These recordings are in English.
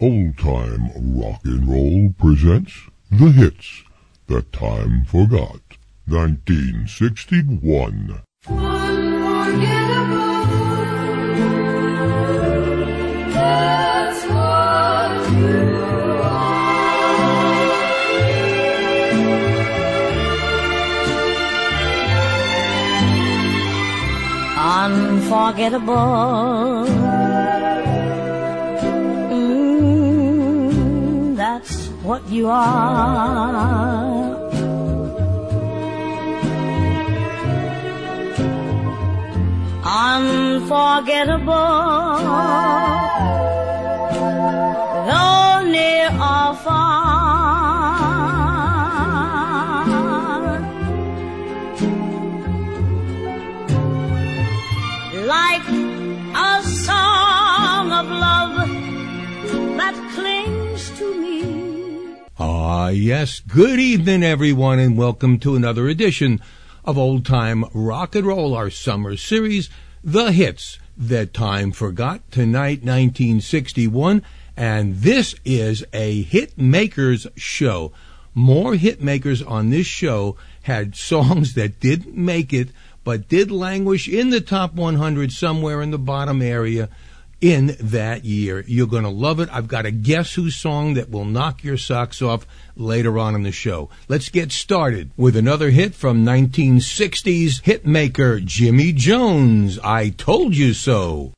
Old Time Rock and Roll presents the hits that time forgot. 1961. Unforgettable. Mm, what you are. Unforgettable. Though near or far. Yes. Good evening, everyone, and welcome to another edition of Old Time Rock and Roll, our summer series, The Hits That Time Forgot. Tonight, 1961, and this is a hit makers show. More hit makers on this show had songs that didn't make it, but did languish in the top 100 somewhere in the bottom area in that year. You're going to love it. I've got a guess who song that will knock your socks off later on in the show. Let's get started with another hit from 1960s hitmaker Jimmy Jones. I told you so.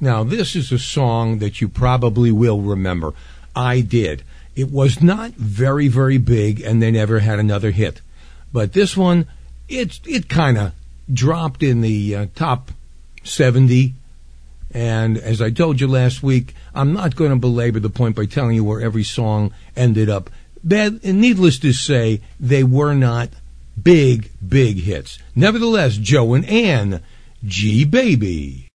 Now, this is a song that you probably will remember. I did. It was not very, very big, and they never had another hit. But this one, it, it kind of dropped in the uh, top 70. And as I told you last week, I'm not going to belabor the point by telling you where every song ended up. Bad, needless to say, they were not big, big hits. Nevertheless, Joe and Ann, Gee Baby,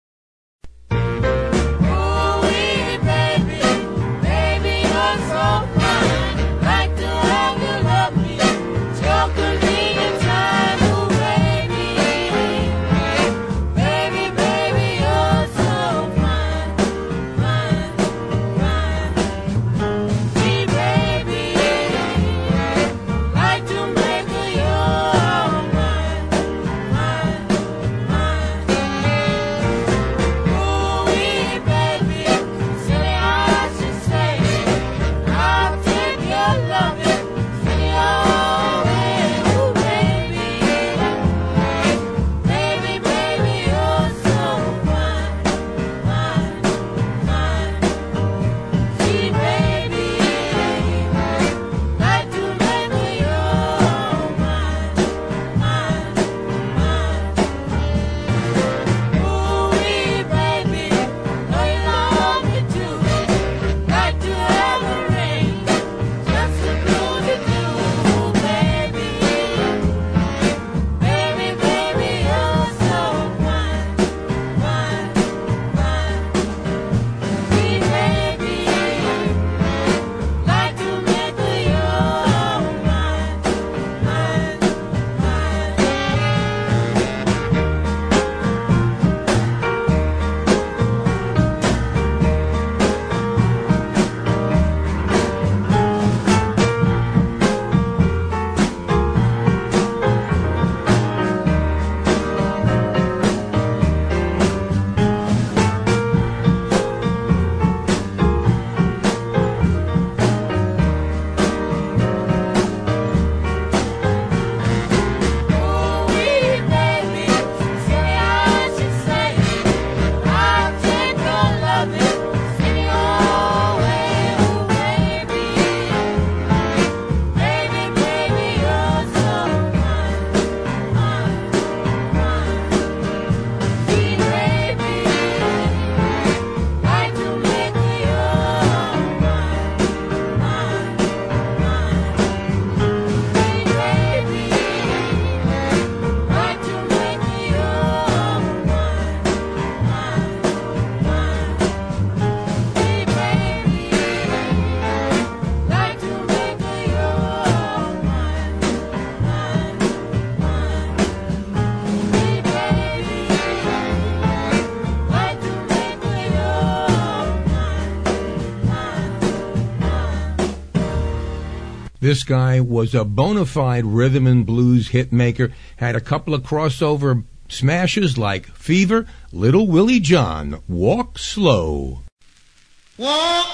This guy was a bona fide rhythm and blues hit maker, had a couple of crossover smashes like Fever, Little Willie John, Walk Slow. Walk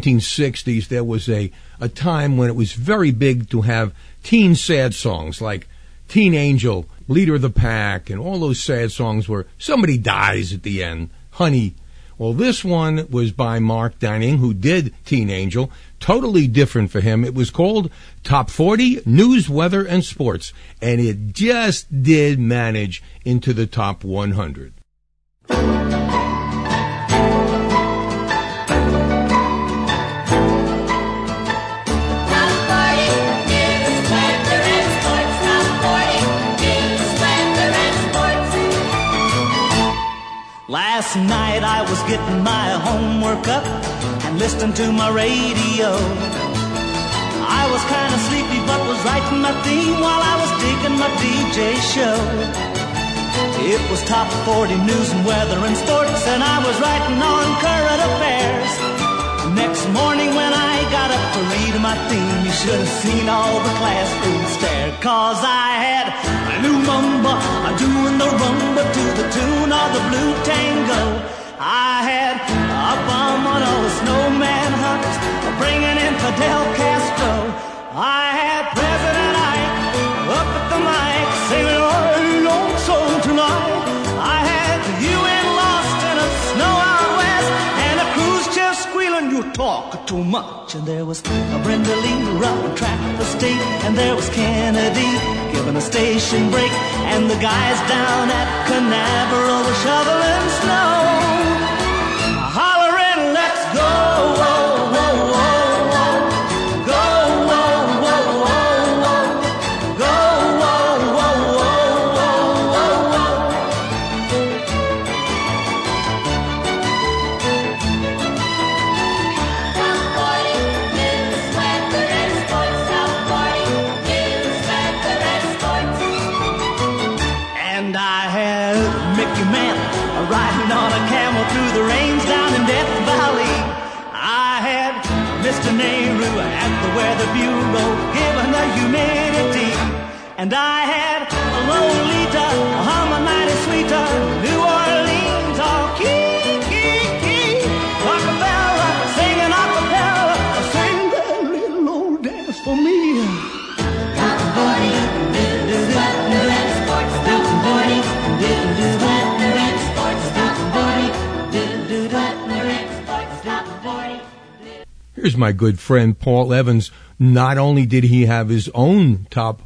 1960s, there was a, a time when it was very big to have teen sad songs like Teen Angel, Leader of the Pack, and all those sad songs where somebody dies at the end. Honey. Well, this one was by Mark Dinning, who did Teen Angel. Totally different for him. It was called Top 40 News, Weather, and Sports, and it just did manage into the top 100. Last night I was getting my homework up and listening to my radio. I was kind of sleepy but was writing my theme while I was digging my DJ show. It was top 40 news and weather and sports and I was writing on current affairs. Next morning when I got up to read my theme, you should have seen all the classroom stare. Cause I had a lumumba doing the rumba to the tune of the blue tango. I had Obama on all the snowman hunt, bringing in Fidel Castro. I had President too much. And there was a Brenda Lee running track for state, and there was Kennedy giving a station break, and the guys down at Canaveral were shoveling snow. Here's my good friend Paul Evans. Not only did he have his own top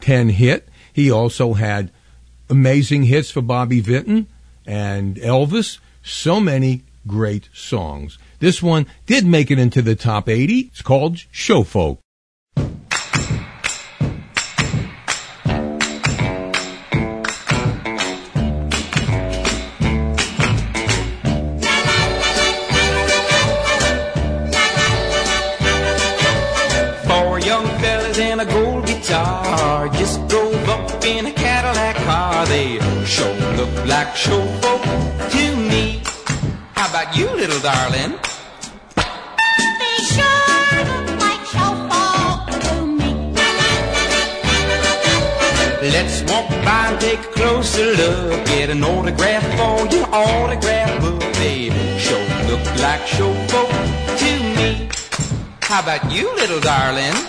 10 hit, he also had amazing hits for Bobby Vinton and Elvis. So many great songs. This one did make it into the top 80. It's called Show Folk. Like show folk to me. How about you, little darling? They sure look like show folk to me. Let's walk by and take a closer look. Get an autograph for your autograph book. They sure look like show folk to me. How about you, little darling?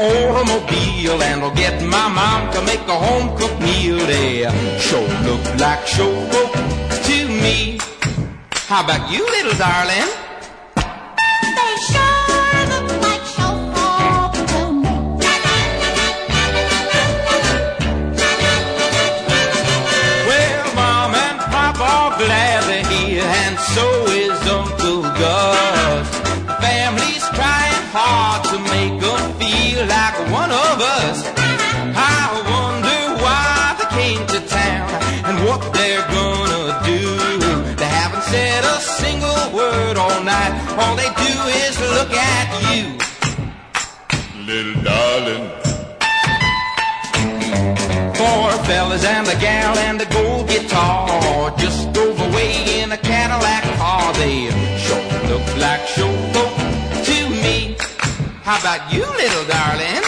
Automobile and I'll get my mom to make a home cooked meal. there. sure look like show folk to me. How about you, little darling? All night. All they do is look at you. little darling, Four fellas and a gal and a gold guitar just drove away in a Cadillac car. They sure look like show folk to me. How about you, little darling?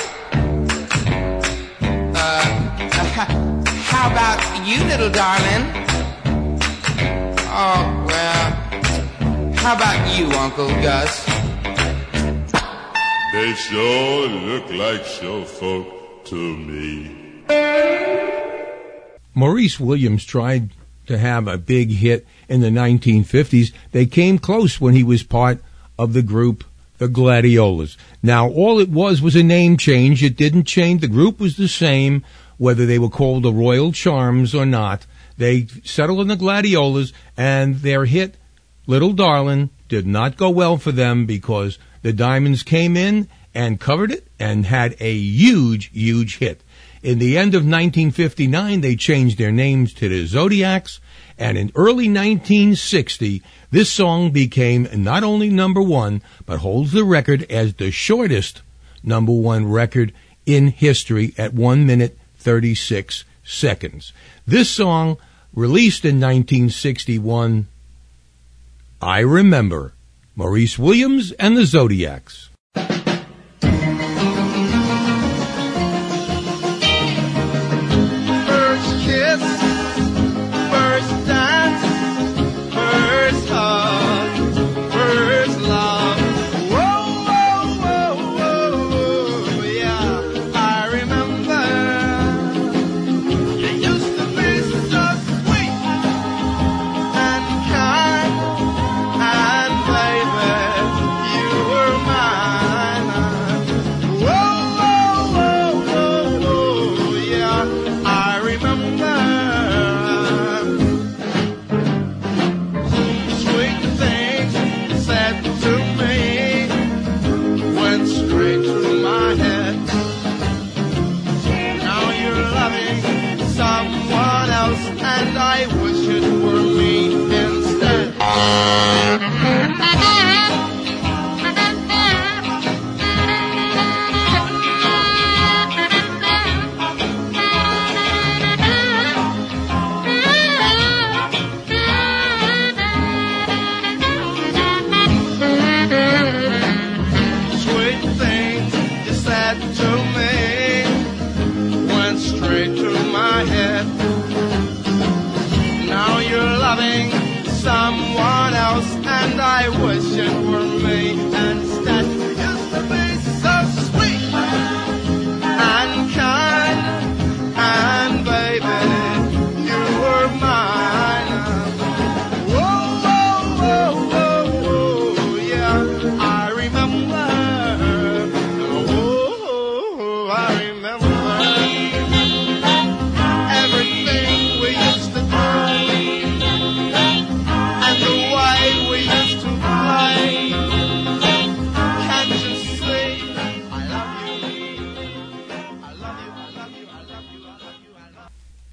Uh, how about you, little darling? Oh, well, how about you, Uncle Gus? they sure look like show folk to me. Maurice Williams tried to have a big hit in the 1950s. They came close when he was part of the group the Gladiolas. Now, all it was was a name change. It didn't change. The group was the same, whether they were called the Royal Charms or not. They settled on the Gladiolas, and their hit, Little Darlin', did not go well for them because the Diamonds came in and covered it and had a huge, huge hit. In the end of 1959, they changed their names to the Zodiacs, and in early 1960, this song became not only number one, but holds the record as the shortest number one record in history at 1 minute 36 seconds. This song, released in 1961, I Remember, Maurice Williams and the Zodiacs.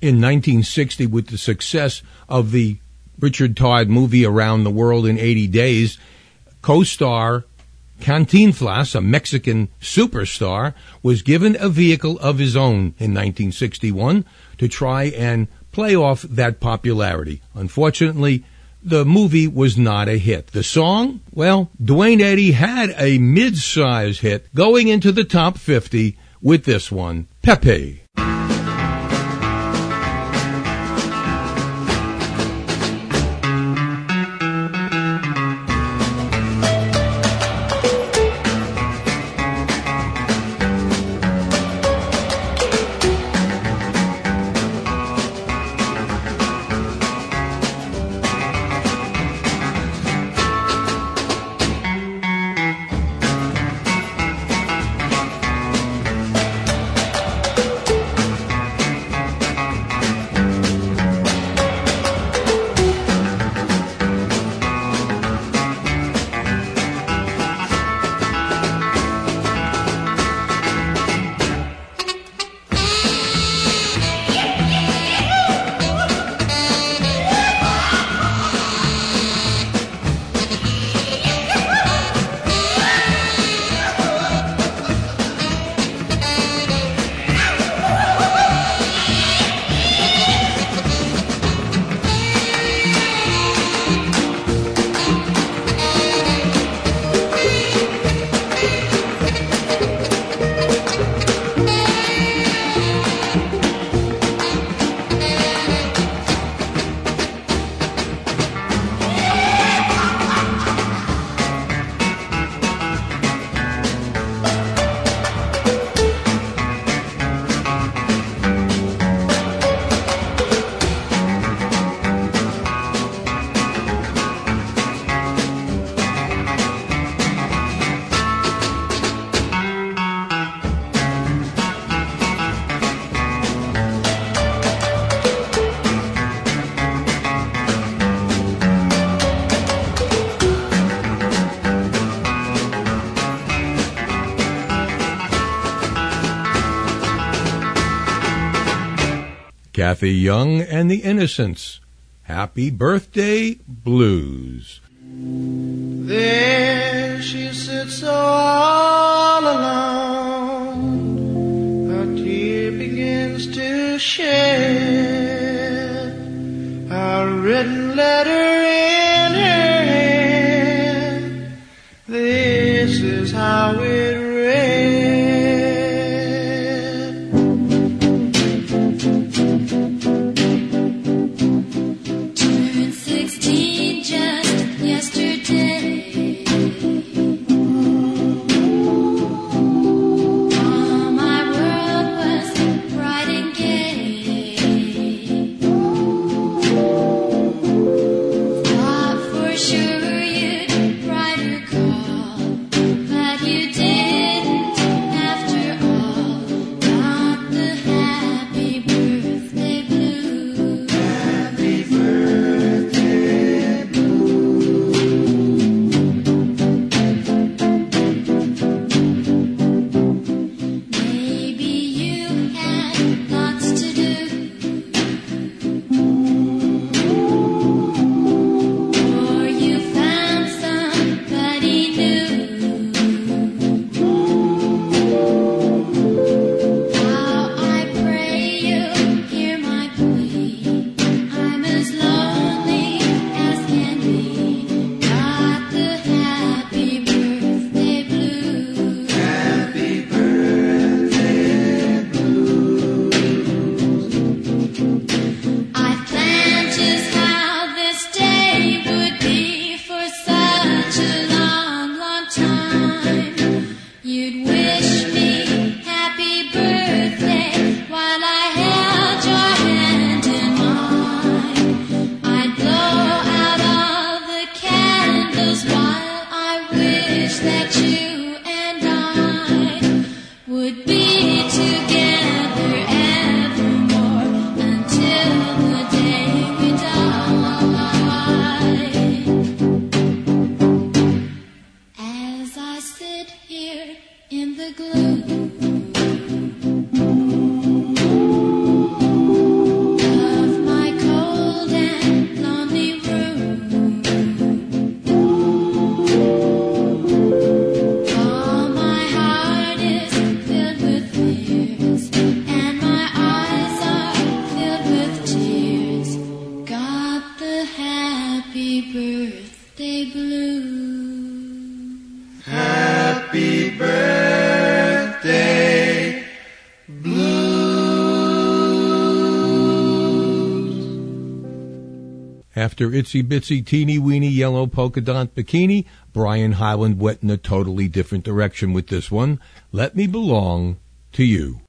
In 1960 with the success of the Richard Todd movie Around the World in 80 Days, co-star Cantinflas, a Mexican superstar, was given a vehicle of his own in 1961 to try and play off that popularity. Unfortunately, the movie was not a hit. The song, well, Duane Eddy had a mid-size hit going into the top 50 with this one, Pepe. Kathy Young and the Innocents. Happy Birthday Blues. Itsy Bitsy Teeny Weeny Yellow Polka Dot Bikini, Brian Hyland went in a totally different direction with this one. Let Me Belong to You.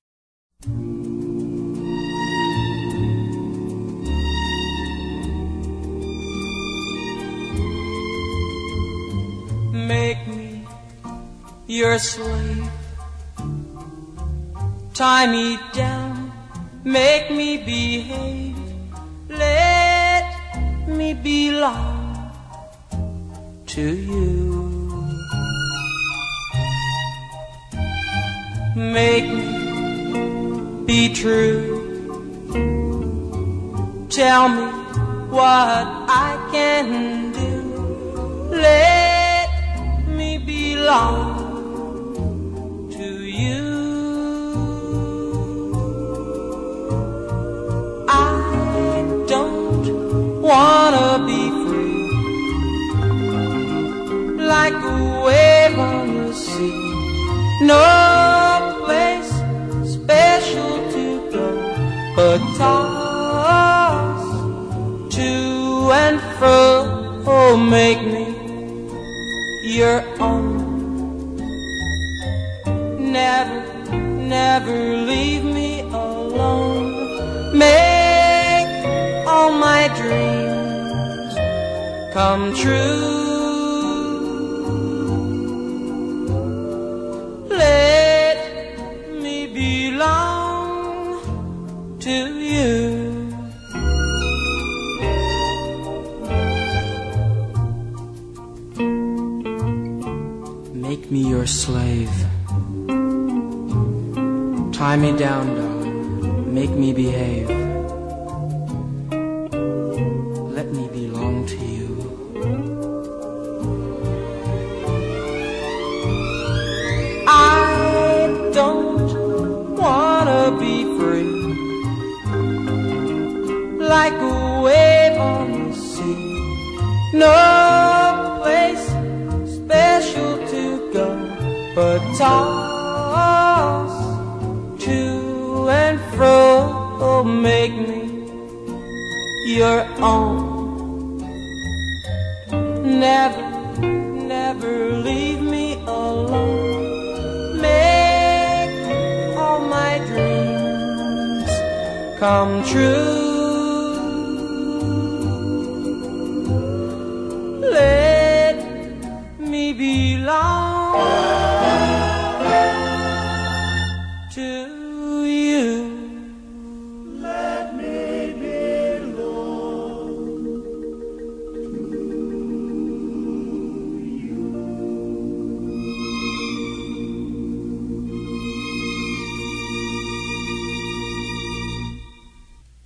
Make me your slave. Tie me down, make me behave. Let me belong to you. Make me be true. Tell me what I can do. Let me belong wanna be free like a wave on the sea. No place special to go, but toss to and fro. Oh, make me your own. Never, never leave me alone. Make my dreams come true. Let me belong to you. Make me your slave. Tie me down, darling. Make me behave. No place special to go, but toss to and fro. Make me your own. Never, never leave me alone. Make all my dreams come true. Belong to you. Let me belong.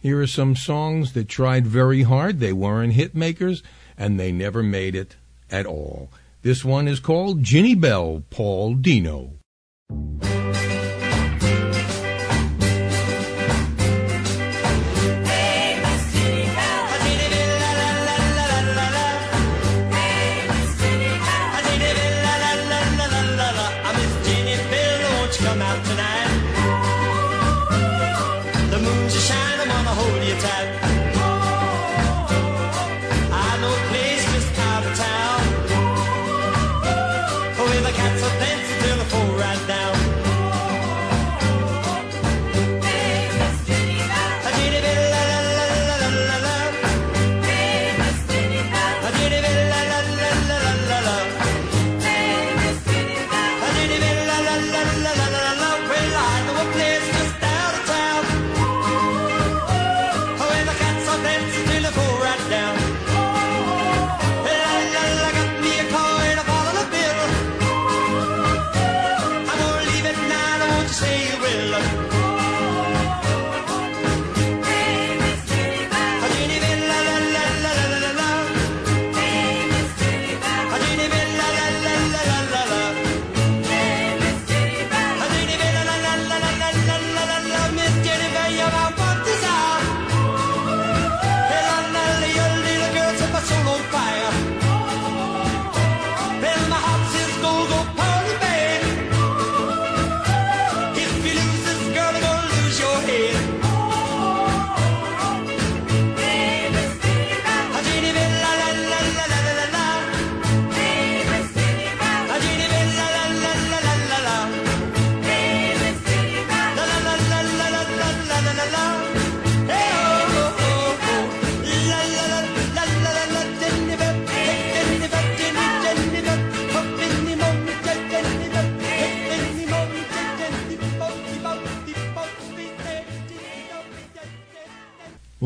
Here are some songs that tried very hard. They weren't hit makers, and they never made it at all. This one is called Ginnie Bell, Paul Dino.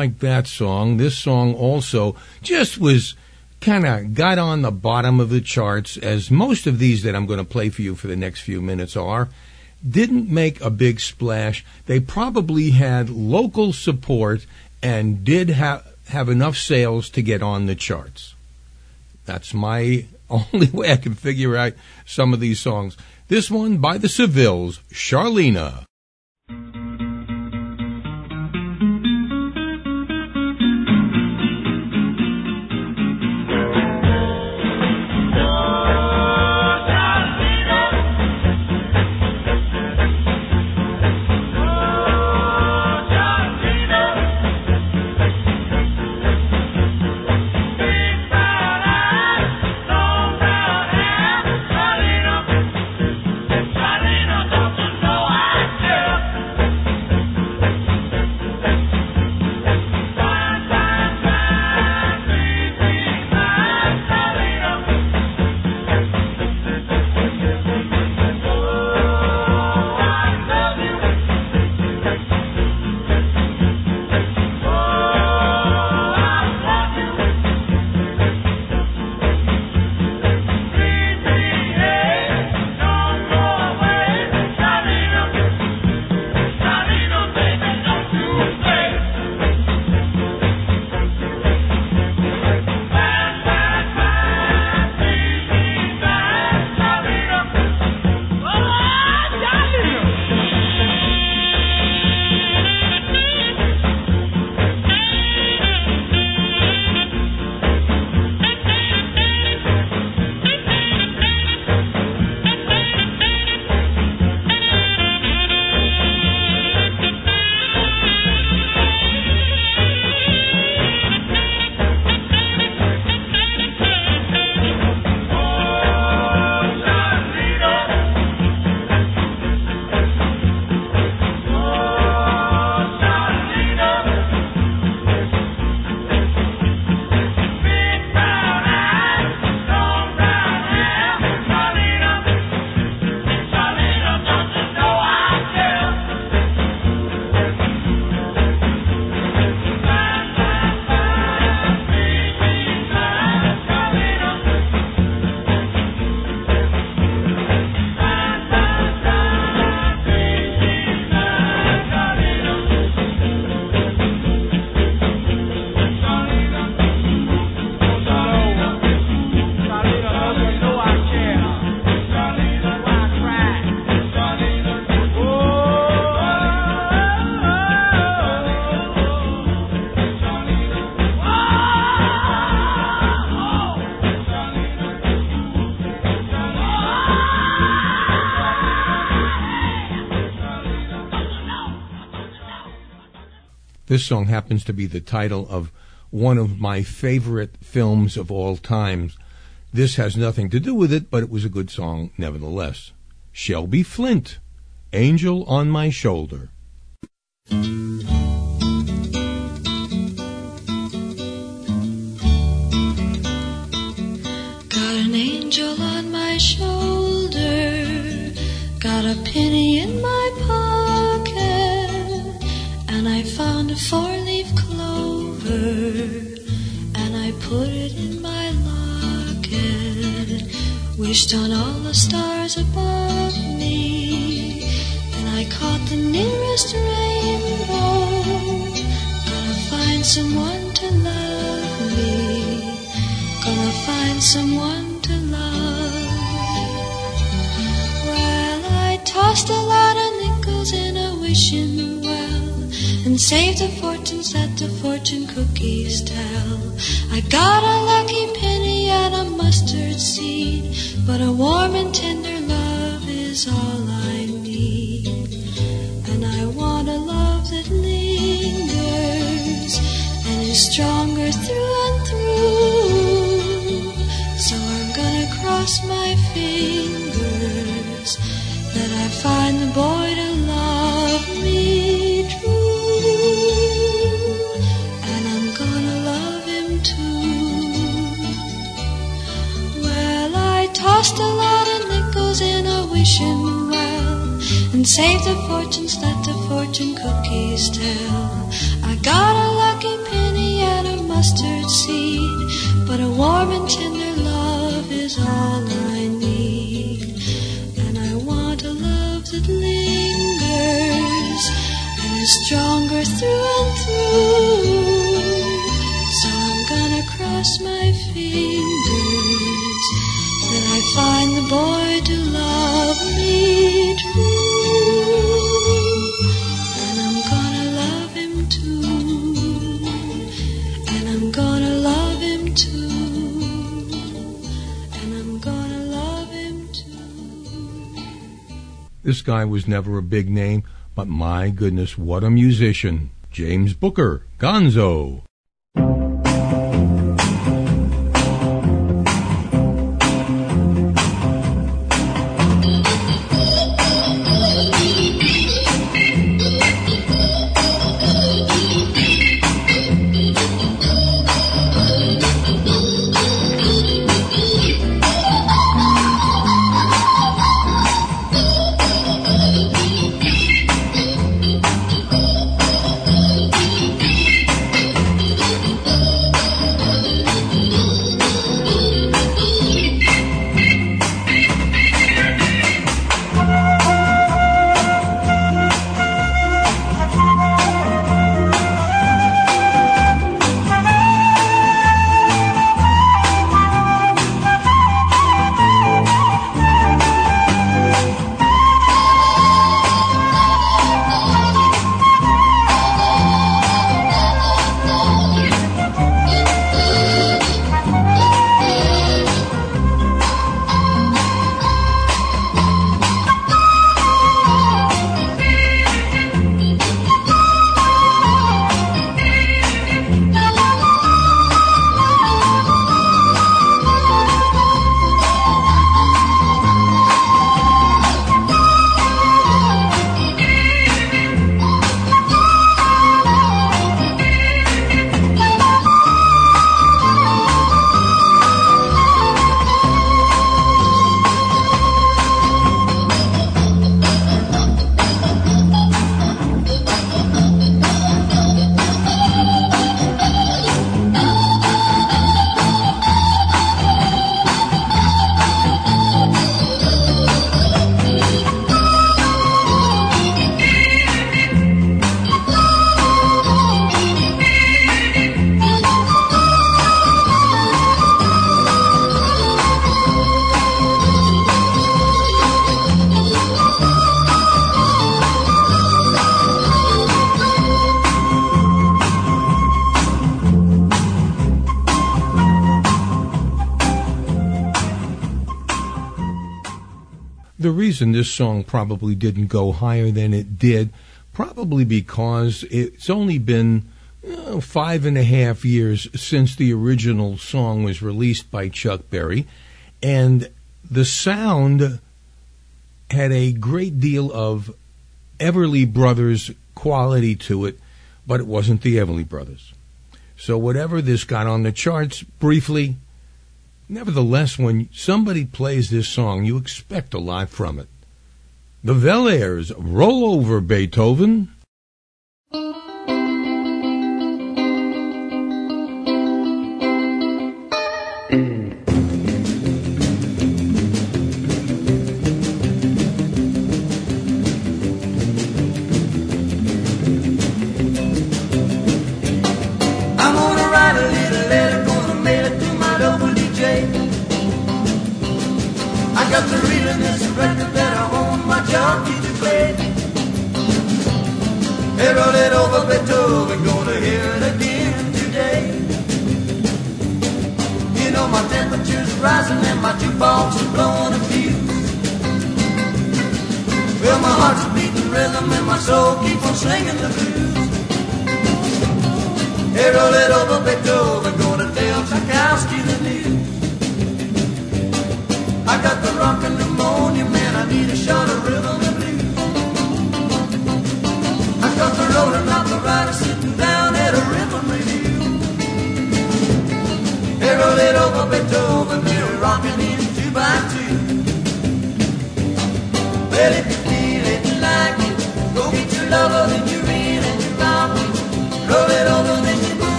Like that song. This song also just was kind of got on the bottom of the charts, as most of these that I'm going to play for you for the next few minutes are. Didn't make a big splash. They probably had local support and did have have enough sales to get on the charts. That's my only way I can figure out some of these songs. This one by the Sevilles, Charlena. This song happens to be the title of one of my favorite films of all times. This has nothing to do with it, but it was a good song nevertheless. Shelby Flint, Angel on My Shoulder. Wished on all the stars above me, and I caught the nearest rainbow. Gonna find someone to love me. Gonna find someone to love. Well, I tossed a lot of nickels in a wishing well and saved the fortunes that the fortune cookies tell. I got a lucky and a mustard seed, but a warm and tender love is all I need. And I want a love that lingers and is stronger through. And save the fortunes that the fortune cookies tell. I got a lucky penny and a mustard seed, but a warm and tender love is all I need. And I want a love that lingers and is stronger through and through. So I'm gonna cross my fingers that I find the boy to love me This guy was never a big name, but my goodness, what a musician. James Booker, Gonzo. Reason this song probably didn't go higher than it did, probably because it's only been uh, five and a half years since the original song was released by Chuck Berry, and the sound had a great deal of Everly Brothers quality to it, but it wasn't the Everly Brothers. So whatever this got on the charts briefly, nevertheless, when somebody plays this song, you expect a lot from it. The Velaires, Roll Over Beethoven. Singing the.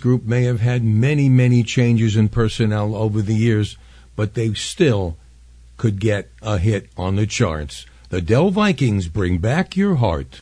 group may have had many, many changes in personnel over the years, but they still could get a hit on the charts. The Dell Vikings bring back your heart.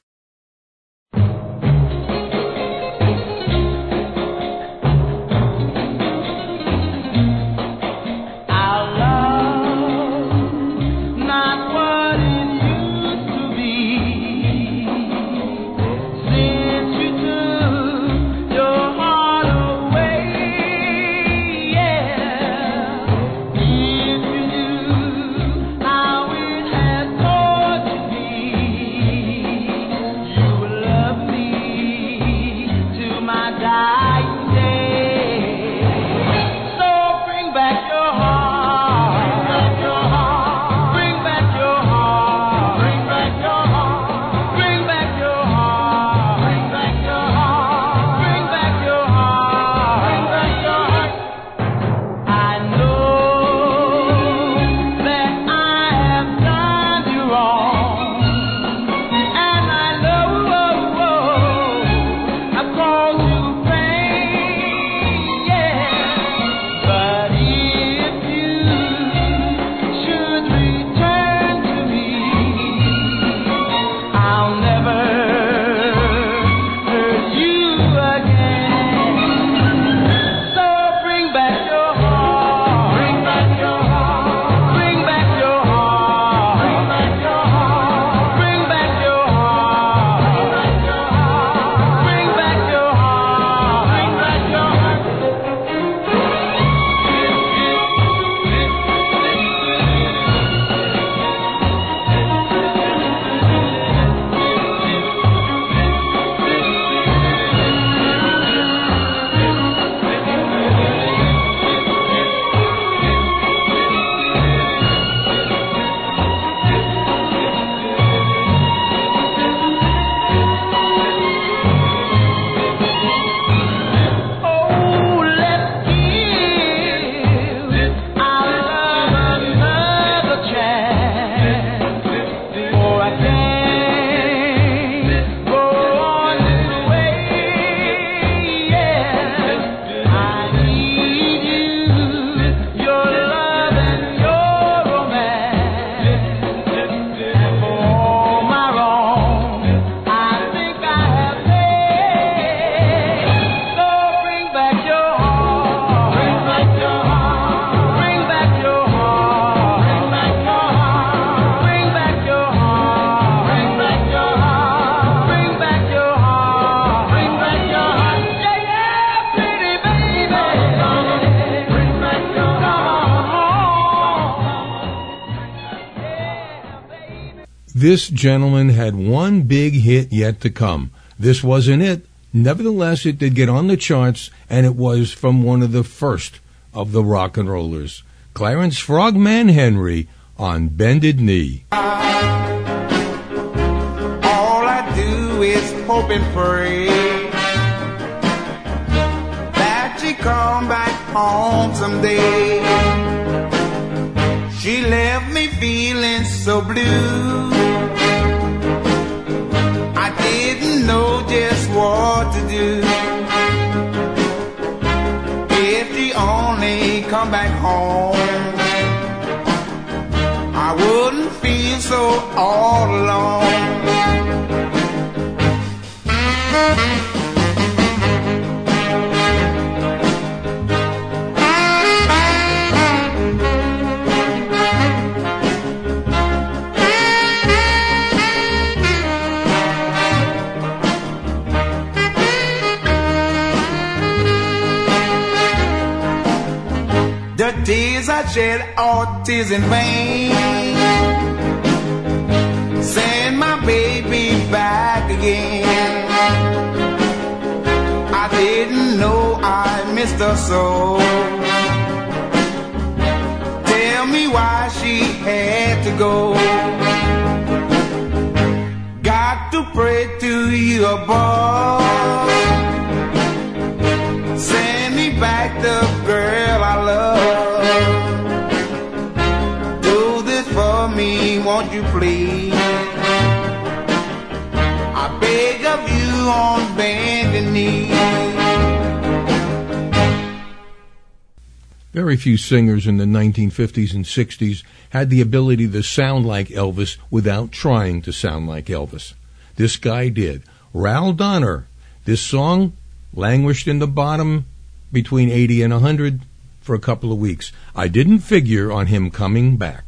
this gentleman had one big hit yet to come. This wasn't it. Nevertheless, it did get on the charts, and it was from one of the first of the rock and rollers, Clarence Frogman Henry, on Bended Knee. All I do is hope and pray that she come back home someday. She left me feeling so blue. Just what to do. If she only come back home, I wouldn't feel so all alone. Shed are tears in vain. Send my baby back again. I didn't know I missed her so. Tell me why she had to go. Got to pray to you above. Send me back the girl I love. Won't you please? I beg of you on knee. Very few singers in the 1950s and 60s had the ability to sound like Elvis without trying to sound like Elvis. This guy did. Ral Donner. This song languished in the bottom between 80 and 100 for a couple of weeks. I didn't figure on him coming back.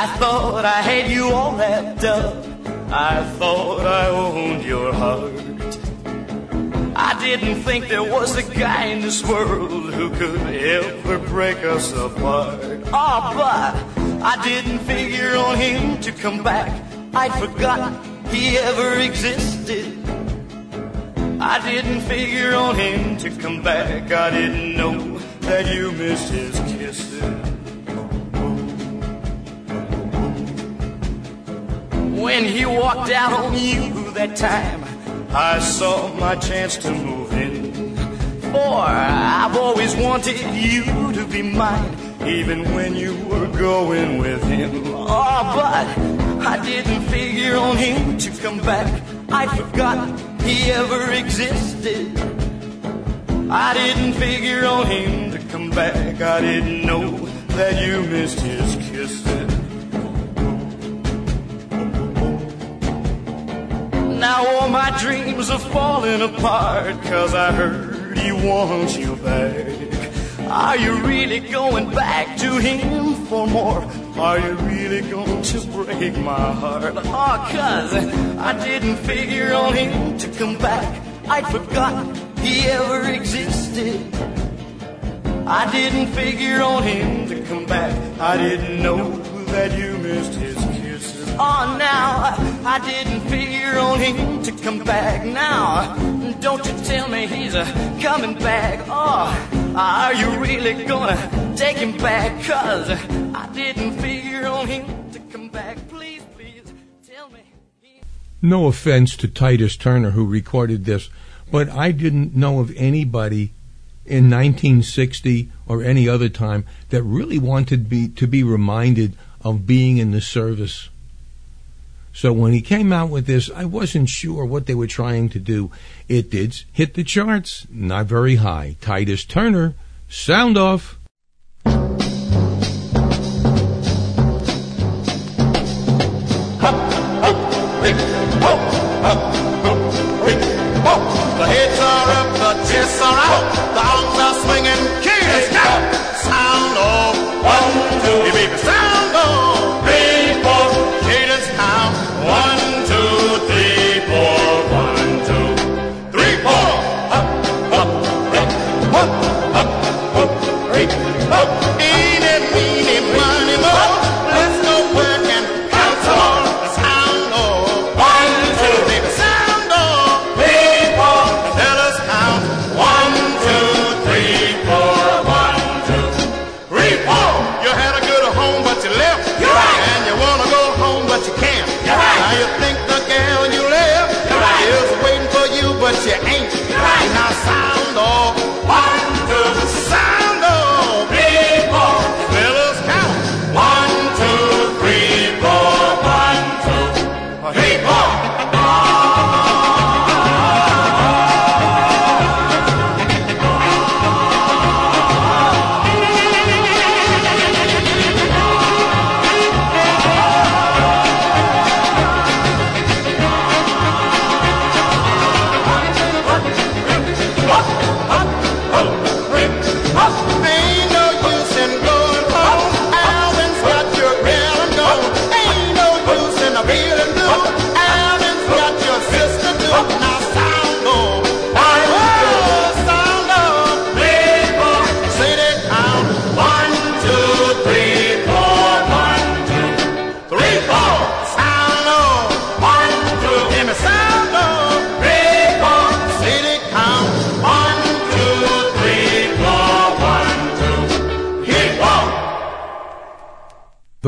I thought I had you all wrapped up. I thought I owned your heart. I didn't think there was a guy in this world who could ever break us apart. Oh, but I didn't figure on him to come back. I'd forgotten he ever existed. I didn't figure on him to come back. I didn't know that you missed his kisses. When he walked out on you that time, I saw my chance to move in. For I've always wanted you to be mine, even when you were going with him. Oh, but I didn't figure on him to come back. I forgot he ever existed. I didn't figure on him to come back. I didn't know that you missed his kisses. Now all my dreams are falling apart Cause I heard he wants you back Are you really going back to him for more? Are you really going to break my heart? Oh, cause I didn't figure on him to come back I'd forgot he ever existed I didn't figure on him to come back I didn't know that you missed his kisses Oh, now I didn't figure on him to come back. Now, don't you tell me he's a coming back. Oh, are you really gonna take him back? Cause I didn't figure on him to come back. Please, please tell me. No offense to Titus Turner who recorded this, but I didn't know of anybody in 1960 or any other time that really wanted be, to be reminded of being in the service. So when he came out with this, I wasn't sure what they were trying to do. It did hit the charts, not very high. Titus Turner, sound off.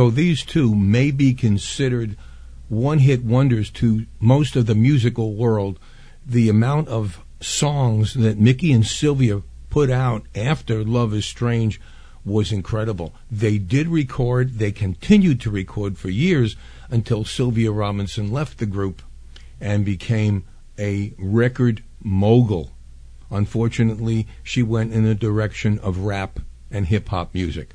though these two may be considered one hit wonders to most of the musical world, the amount of songs that Mickey and Sylvia put out after Love is Strange was incredible. They did record, they continued to record for years until Sylvia Robinson left the group and became a record mogul. Unfortunately, she went in the direction of rap and hip hop music.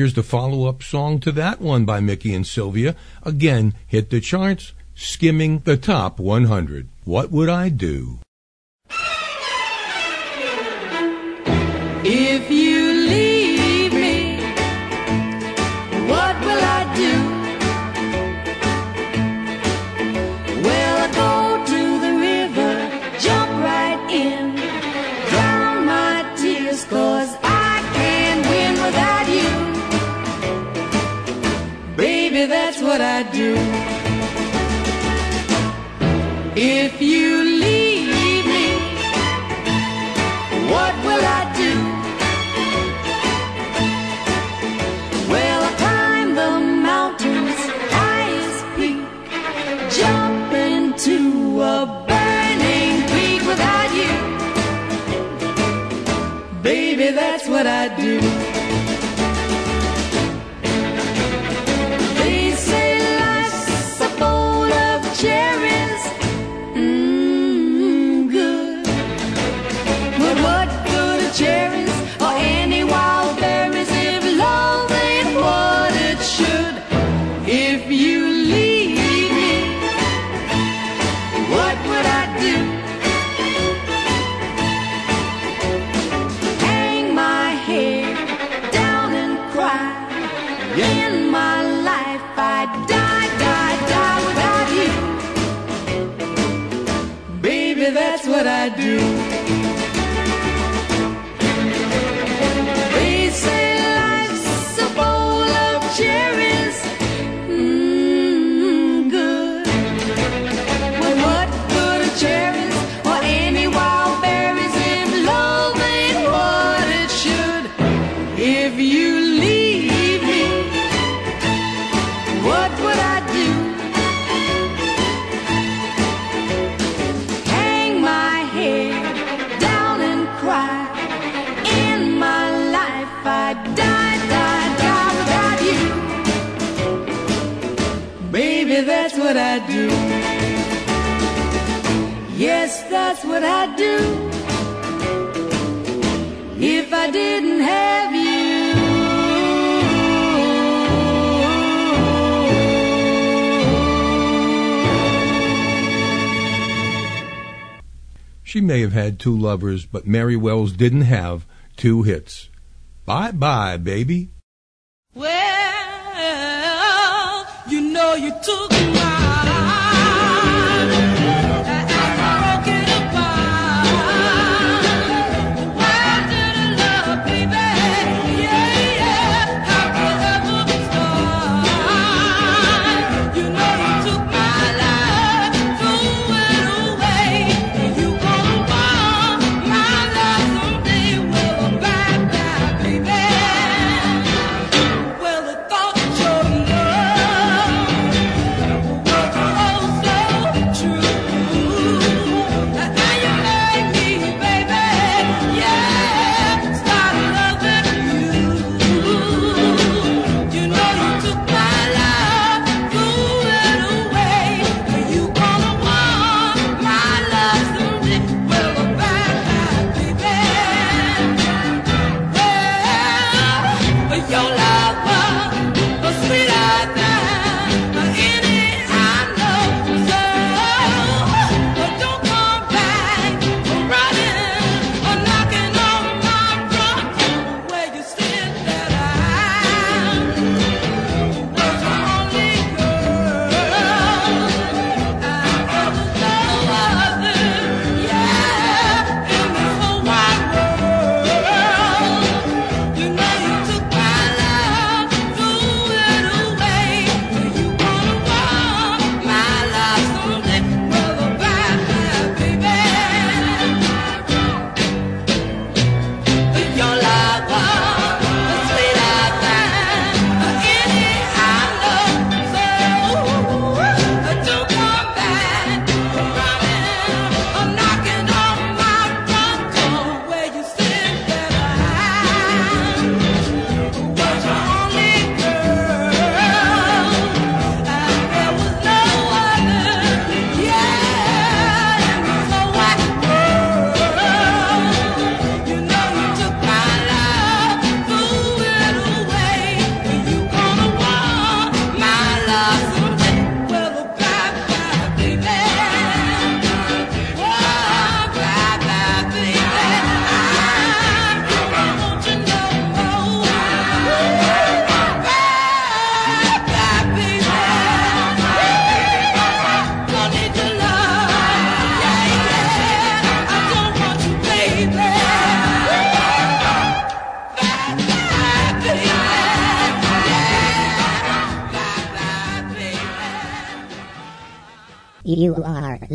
Here's the follow up song to that one by Mickey and Sylvia. Again, hit the charts, skimming the top 100. What would I do? She may have had two lovers, but Mary Wells didn't have two hits. Bye bye, baby. Well, you know you took my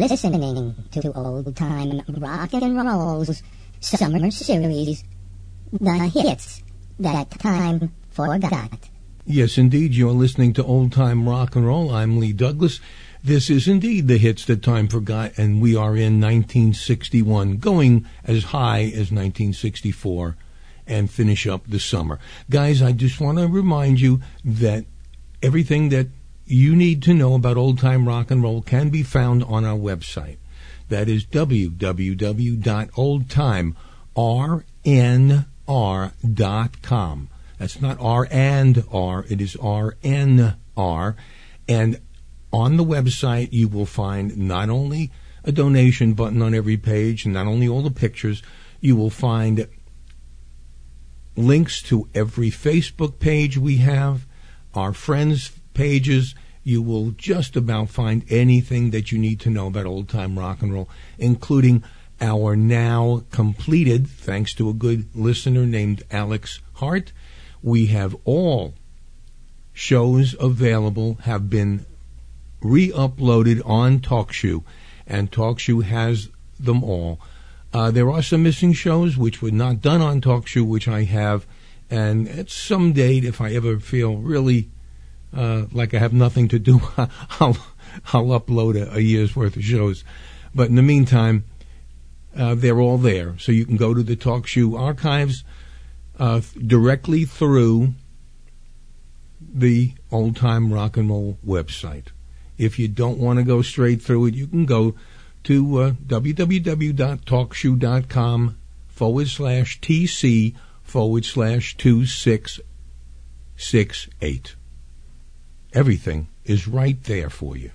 listening to Old Time Rock and Roll's Summer Series, The Hits That Time Forgot. Yes, indeed, you're listening to Old Time Rock and Roll. I'm Lee Douglas. This is indeed the hits that time forgot, and we are in 1961, going as high as 1964, and finish up the summer. Guys, I just want to remind you that everything that you need to know about old time rock and roll can be found on our website. That is www.oldtimernr.com. That's not R and R, it is R N R. And on the website, you will find not only a donation button on every page, and not only all the pictures, you will find links to every Facebook page we have, our friends' pages. You will just about find anything that you need to know about old time rock and roll, including our now completed, thanks to a good listener named Alex Hart, we have all shows available, have been re uploaded on TalkShoe, and TalkShoe has them all. Uh, there are some missing shows which were not done on TalkShoe, which I have, and at some date, if I ever feel really uh, like I have nothing to do, I'll I'll upload a, a year's worth of shows. But in the meantime, uh, they're all there, so you can go to the TalkShoe archives uh, directly through the old time rock and roll website. If you don't want to go straight through it, you can go to uh, www.talkshoe.com forward slash TC forward slash 2668. Everything is right there for you.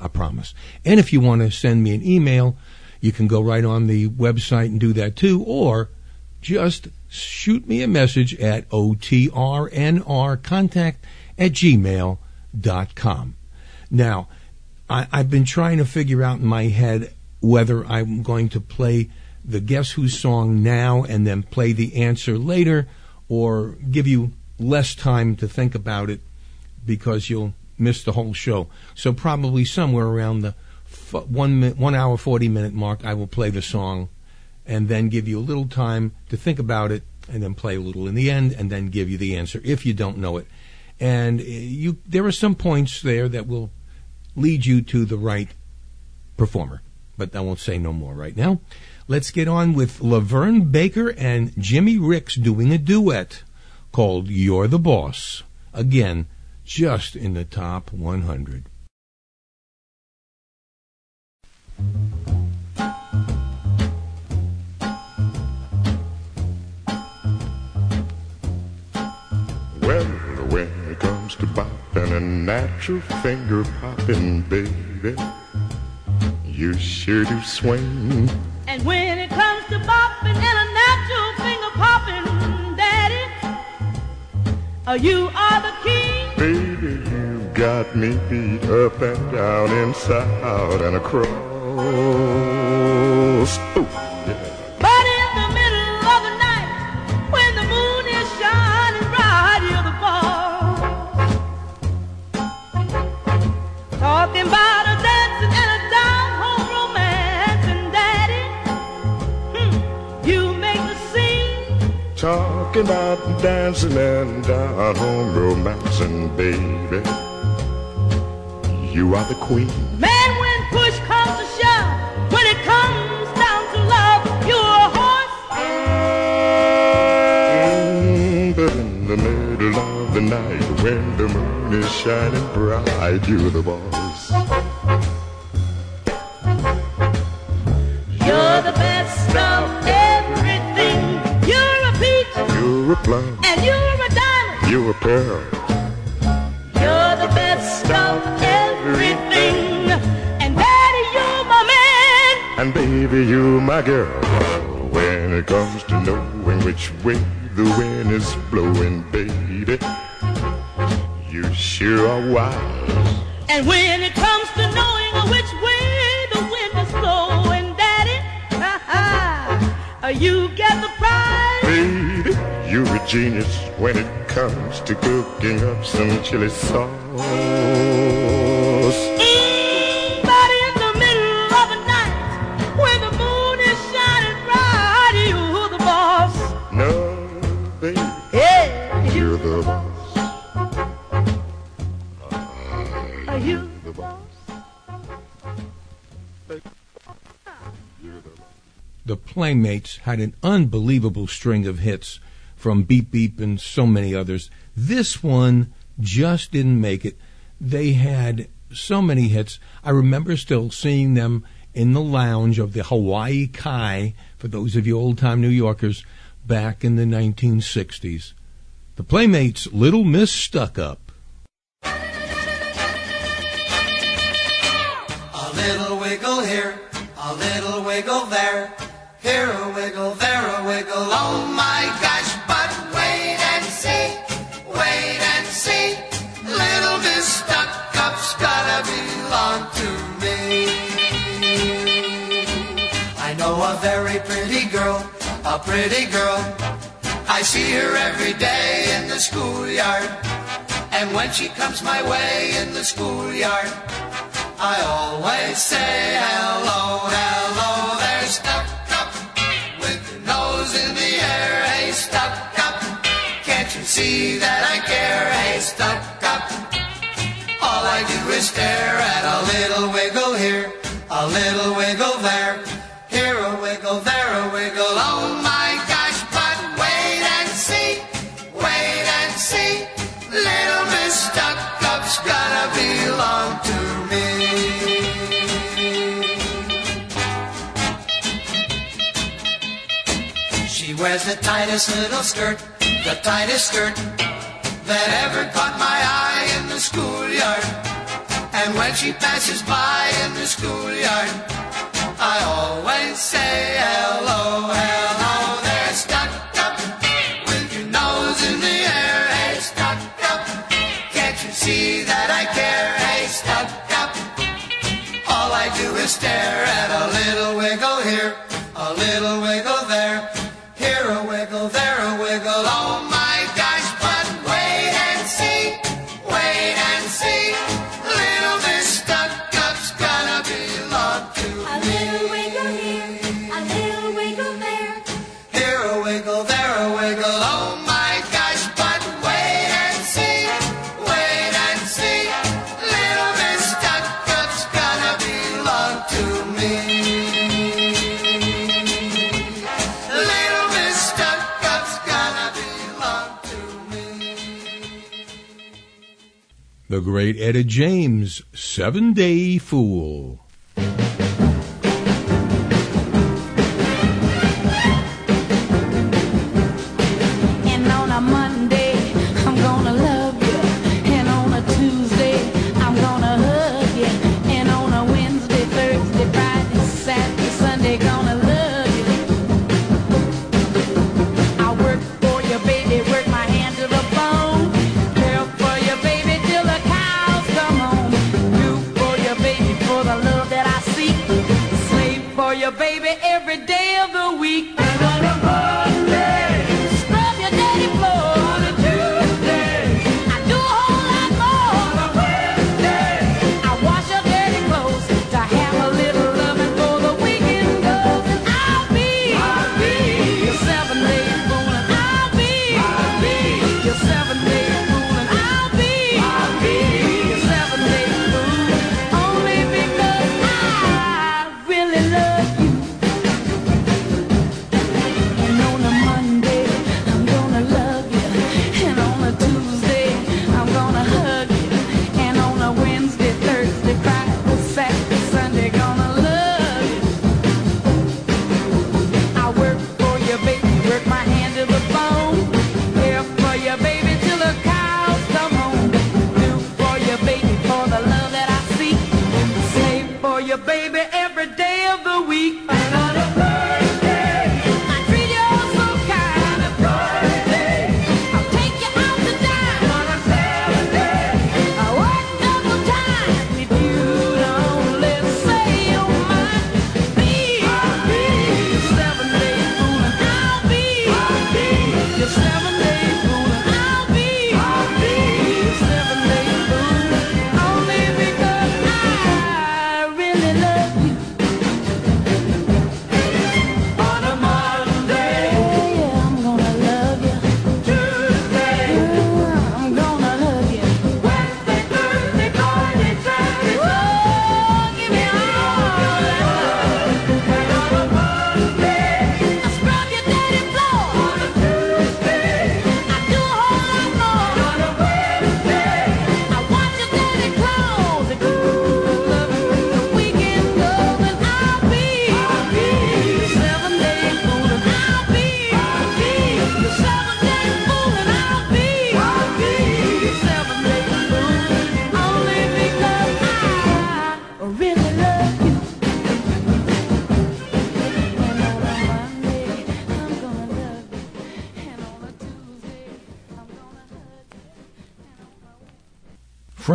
I promise. And if you want to send me an email, you can go right on the website and do that too, or just shoot me a message at otrnrcontact at gmail.com. Now, I, I've been trying to figure out in my head whether I'm going to play the Guess Who song now and then play the answer later, or give you less time to think about it because you'll miss the whole show. So probably somewhere around the f- one mi- one hour forty minute mark, I will play the song, and then give you a little time to think about it, and then play a little in the end, and then give you the answer if you don't know it. And uh, you, there are some points there that will lead you to the right performer. But I won't say no more right now. Let's get on with LaVern Baker and Jimmy Ricks doing a duet called You're the Boss. Again, just in the top 100. Well, when it comes to bopping a natural finger popping, baby, you sure do swing. And when it comes to bopping and a natural finger popping, Daddy, Oh, you are the king. Baby, you got me beat up and down, inside and across. Ooh, Talking about dancing and down home romancing, baby. You are the queen. Man, when push comes to shove, when it comes down to love, you're a horse. Mm, but in the middle of the night, when the moon is shining bright, you're the boss. You're a plum. and you're a diamond. You're a pearl. You're the best of everything. And Daddy, you're my man. And baby, you're my girl. When it comes to knowing which way the wind is blowing, baby, you sure are wise. And when it comes to knowing which way the wind is blowing, Daddy, uh, you get the genius when it comes to cooking up some chili sauce. In the middle of the night, when the moon is shining bright, you're the boss. No, baby, Yeah, you're the boss. are you You're the boss. The Playmates had an unbelievable string of hits from Beep Beep and so many others. This one just didn't make it. They had so many hits. I remember still seeing them in the lounge of the Hawaii Kai, for those of you old time New Yorkers, back in the 1960s. The Playmates' Little Miss Stuck Up. A little wiggle here, a little wiggle there. Here a wiggle, there a pretty girl. I see her every day in the schoolyard. And when she comes my way in the schoolyard, I always say hello, hello there, stuck up with your nose in the air. Hey, stuck up, can't you see that I care? Hey, stuck up, all I do is stare at a little wiggle here, a little wiggle there. wears the tightest little skirt, the tightest skirt that ever caught my eye in the schoolyard. And when she passes by in the schoolyard, I always say hello. hello. the great Etta James seven day fool. baby every day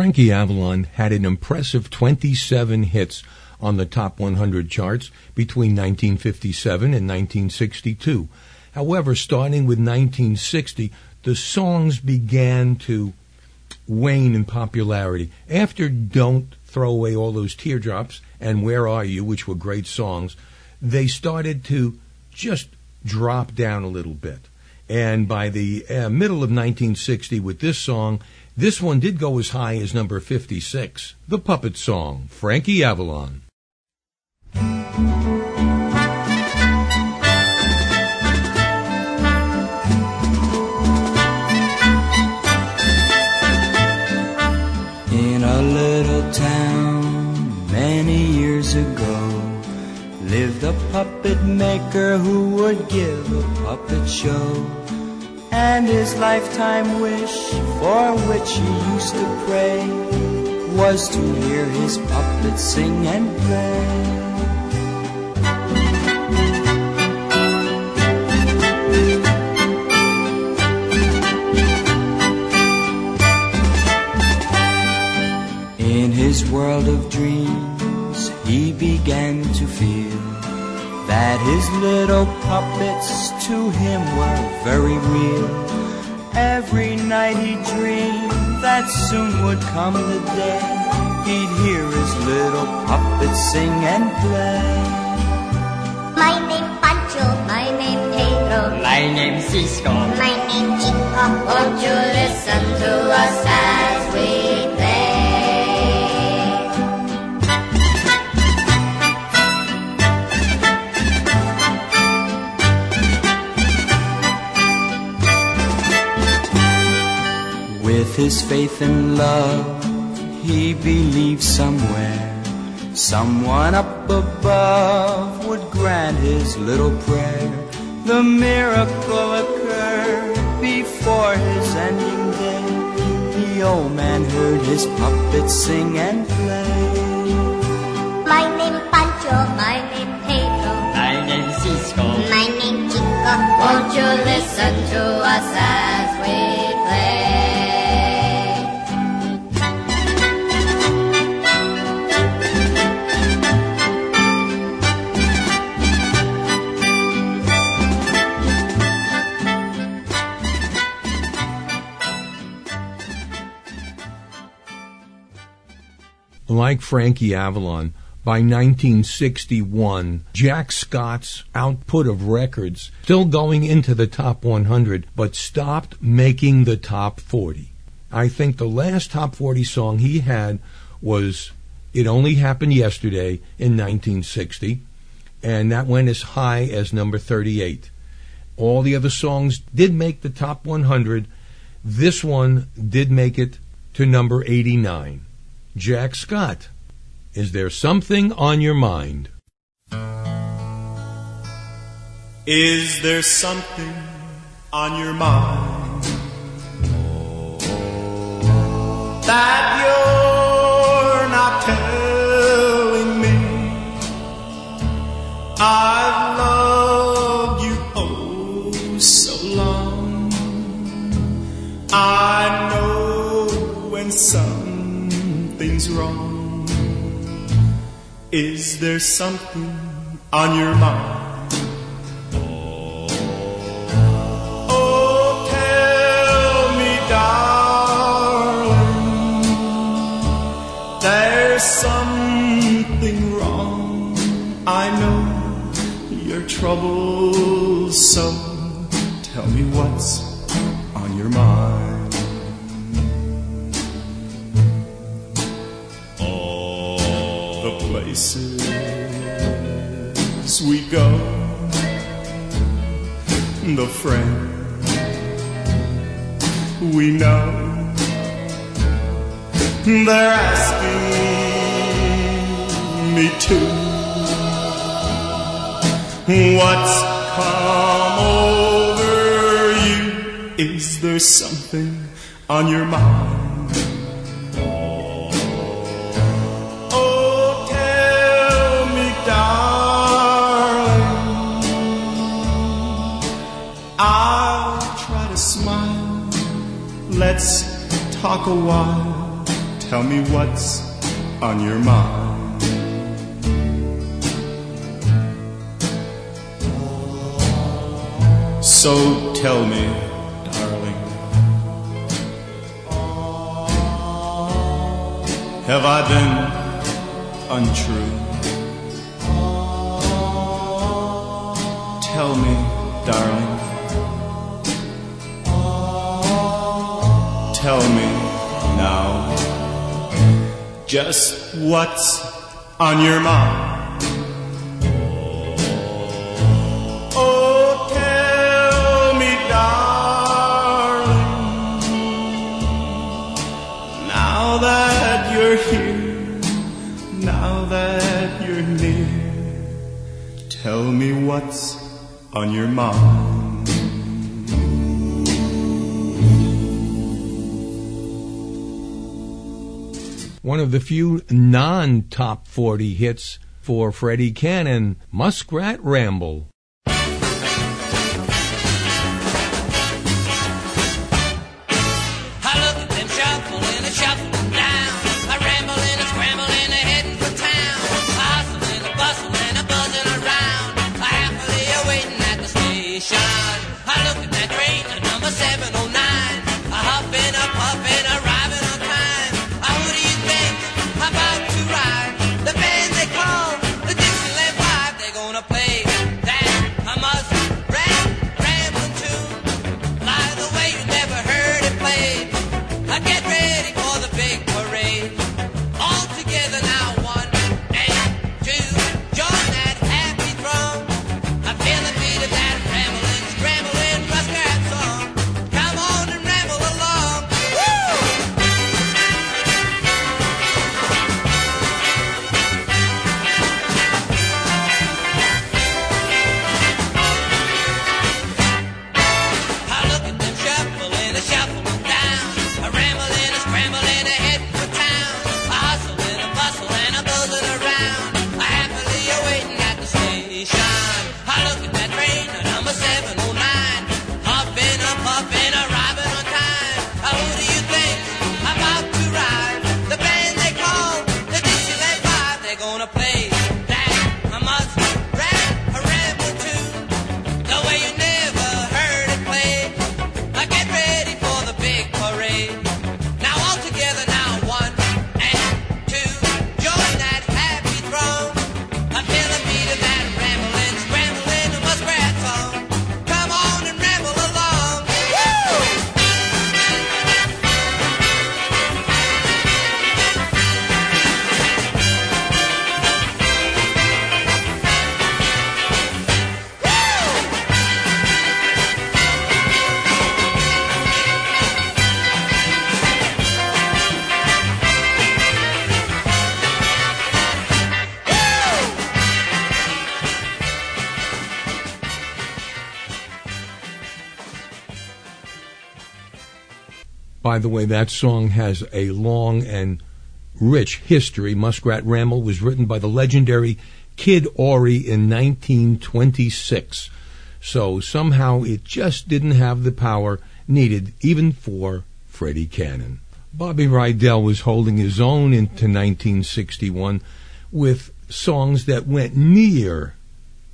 Frankie Avalon had an impressive 27 hits on the top 100 charts between 1957 and 1962. However, starting with 1960, the songs began to wane in popularity. After Don't Throw Away All Those Teardrops and Where Are You, which were great songs, they started to just drop down a little bit. And by the uh, middle of 1960, with this song, this one did go as high as number 56, the puppet song, Frankie Avalon. In a little town many years ago lived a puppet maker who would give a puppet show. And his lifetime wish, for which he used to pray, was to hear his puppet sing and play. In his world of dreams, he began to feel that his little puppets to him were very real. Every night he dreamed that soon would come the day he'd hear his little puppets sing and play. My name Pancho, my name Pedro, My name's Cisco. my name Chico. Won't you listen to us With his faith and love, he believed somewhere someone up above would grant his little prayer. The miracle occurred before his ending day. The old man heard his puppet sing and play. My name Pancho, my name Pedro, My name's Cisco. my name Chico. Won't you listen to us as we like Frankie Avalon, by 1961, Jack Scott's output of records still going into the top 100, but stopped making the top 40. I think the last top 40 song he had was It Only Happened Yesterday in 1960, and that went as high as number 38. All the other songs did make the top 100. This one did make it to number 89. Jack Scott. Is there something on your mind? Is there something on your mind that you're not telling me? I've loved you oh so long. I know when something's wrong. Is there something on your mind? Oh, tell me, darling, there's something wrong. I know you're troubled, so tell me what's on your mind. Places we go, the friends we know, they're asking me to. What's come over you? Is there something on your mind? Talk a while. Tell me what's on your mind. So tell me, darling. Have I been untrue? Tell me, darling. Tell me just what's on your mind. Oh, tell me, darling. Now that you're here, now that you're near, tell me what's on your mind. One of the few non top 40 hits for Freddie Cannon, Muskrat Ramble. The way, that song has a long and rich history. Muskrat Ramble was written by the legendary Kid Ory in 1926. So somehow it just didn't have the power needed even for Freddie Cannon. Bobby Rydell was holding his own into 1961 with songs that went near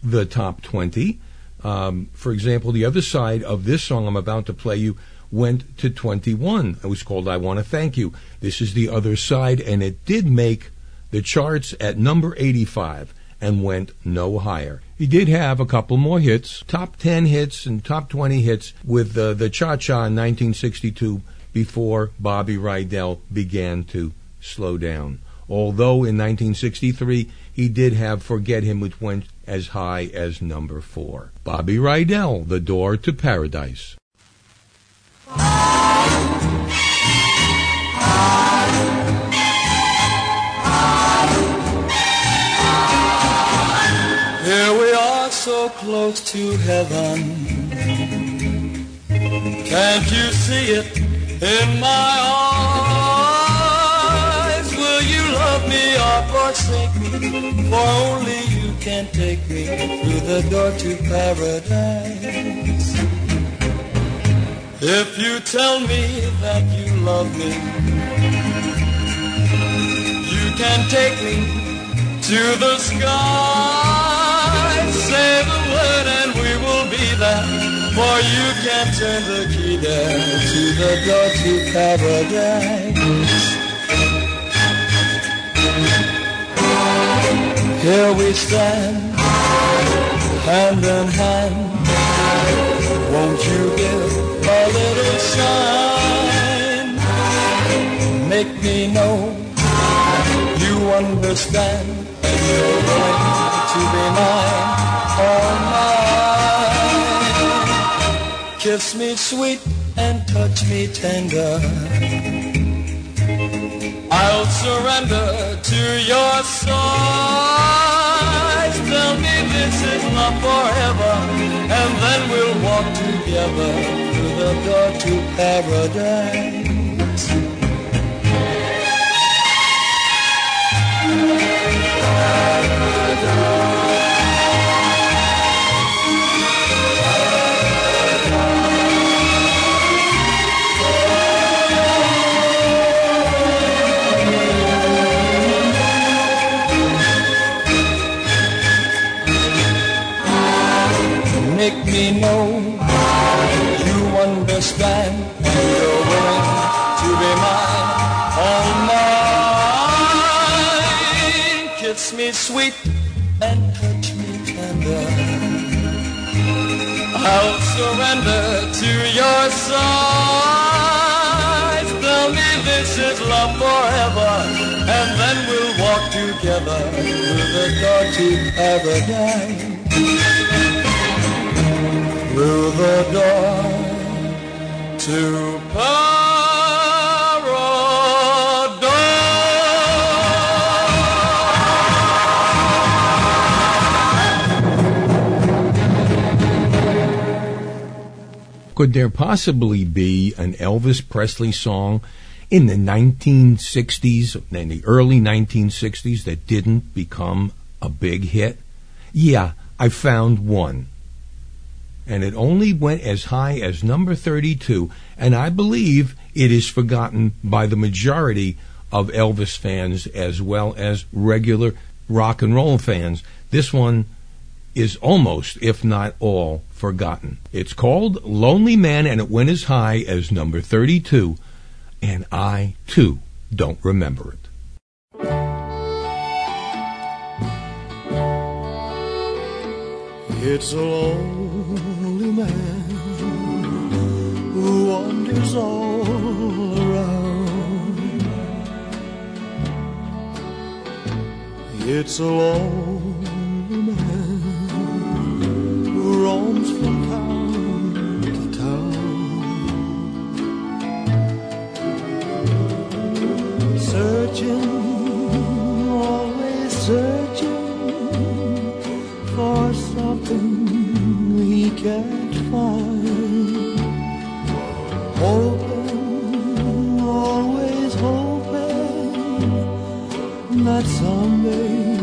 the top 20. Um, for example, the other side of this song I'm about to play you went to 21. It was called I Want to Thank You. This is the other side, and it did make the charts at number 85 and went no higher. He did have a couple more hits, top 10 hits and top 20 hits with uh, the Cha Cha in 1962 before Bobby Rydell began to slow down. Although in 1963 he did have Forget Him, which went as high as number four. Bobby Rydell, The Door to Paradise. Here we are so close to heaven. Can't you see it in my eyes? Will you love me or forsake me? For only you can take me through the door to paradise. If you tell me that you love me, you can take me to the sky. Say the word and we will be there. For you can turn the key there to the door to paradise. Here we stand, hand in hand. Won't you give a little sign? Make me know you understand and you're going to be mine all night. Kiss me sweet and touch me tender. I'll surrender to your side. Tell me this is love forever, and then we'll walk together through the door to paradise. Sweet and touch me tender. I'll surrender to your side. Tell me this is love forever, and then we'll walk together through the door to paradise through the door to Could there possibly be an Elvis Presley song in the 1960s, in the early 1960s, that didn't become a big hit? Yeah, I found one. And it only went as high as number 32, and I believe it is forgotten by the majority of Elvis fans as well as regular rock and roll fans. This one is almost, if not all, forgotten. It's called Lonely Man, and it went as high as number 32, and I, too, don't remember it. It's a lonely man who wanders all around. It's a lonely roams from town to town, searching, always searching for something he can't find. Hoping, always hoping that someday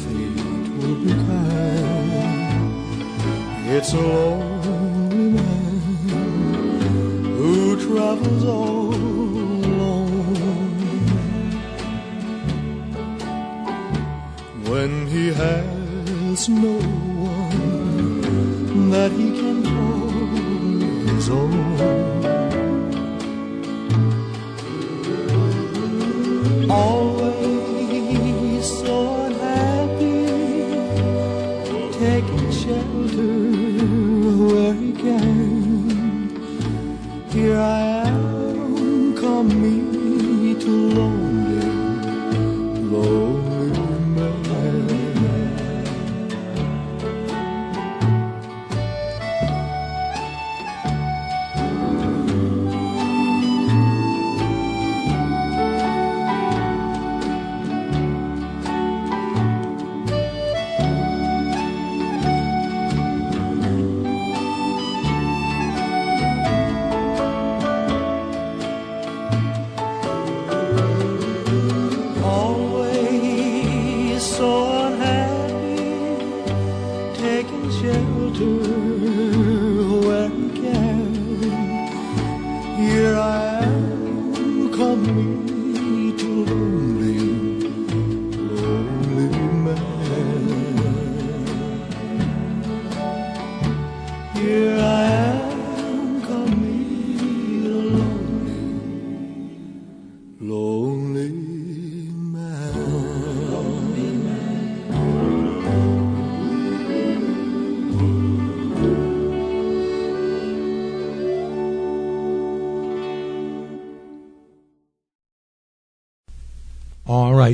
fate will be kind. It's a lonely man who travels all alone. When he has no one that he can call his own.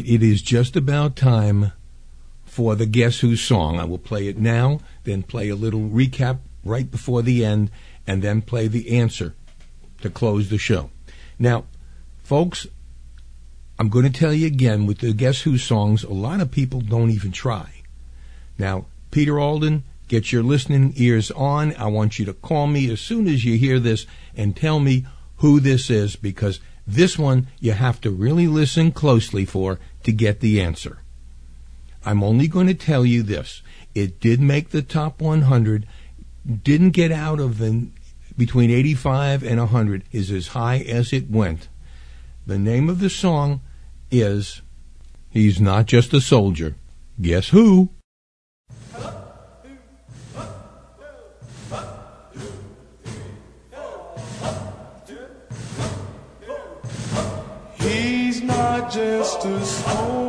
Right, it is just about time for the Guess Who song. I will play it now, then play a little recap right before the end, and then play the answer to close the show. Now, folks, I'm going to tell you again with the Guess Who songs, a lot of people don't even try. Now, Peter Alden Get your listening ears on. I want you to call me as soon as you hear this and tell me who this is because this one you have to really listen closely for to get the answer. I'm only going to tell you this. It did make the top 100, didn't get out of the between 85 and 100 is as high as it went. The name of the song is He's Not Just a Soldier. Guess who? Just a soldier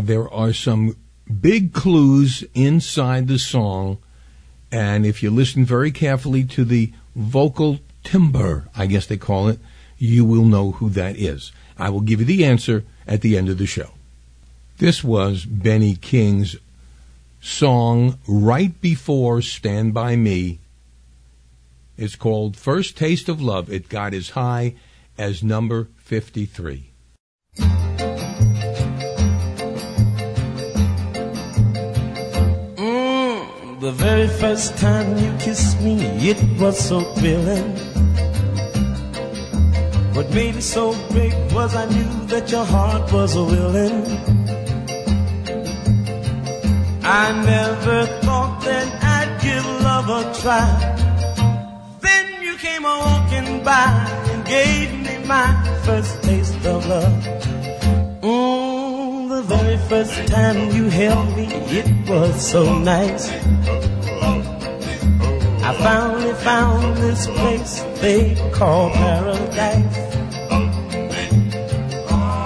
Now there are some big clues inside the song, and if you listen very carefully to the vocal timbre, I guess they call it, you will know who that is. I will give you the answer at the end of the show. This was Benny King's song right before Stand By Me. It's called First Taste of Love. It got as high as number 53. The very first time you kissed me, it was so thrilling. What made it so great was I knew that your heart was willing. I never thought that I'd give love a try. Then you came a walking by and gave me my first taste of love. Mm, the very first time you held me, it was so nice. I finally found this place they call paradise.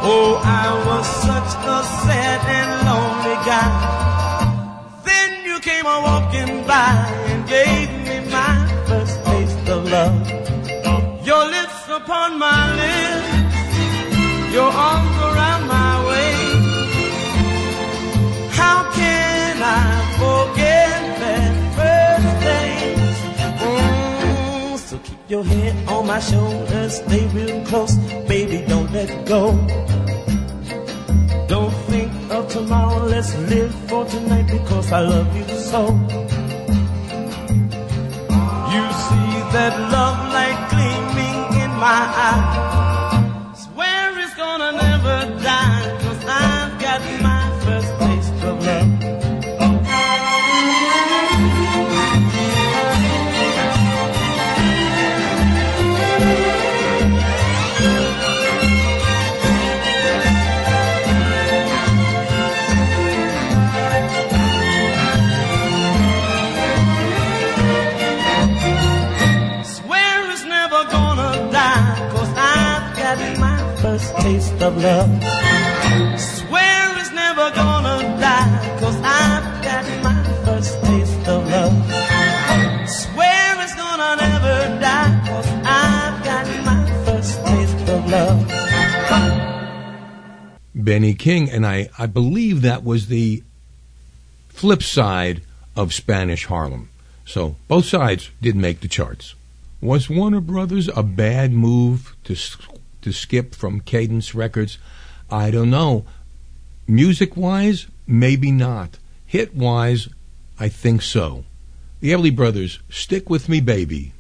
Oh, I was such a sad and lonely guy. Then you came a walking by and gave me my first taste of love. Your lips upon my lips, your arms your head on my shoulder, stay real close, baby, don't let go. Don't think of tomorrow, let's live for tonight because I love you so. You see that love light gleaming in my eye. Taste of love. Swear it's never gonna die, cause I've got my first taste of love. Swear it's gonna never die, cause I've got my first taste of love. Benny King, and I, I believe that was the flip side of Spanish Harlem. So both sides didn't make the charts. Was Warner Brothers a bad move to s- to skip from Cadence Records? I don't know. Music wise, maybe not. Hit wise, I think so. The Everly Brothers, Stick With Me Baby.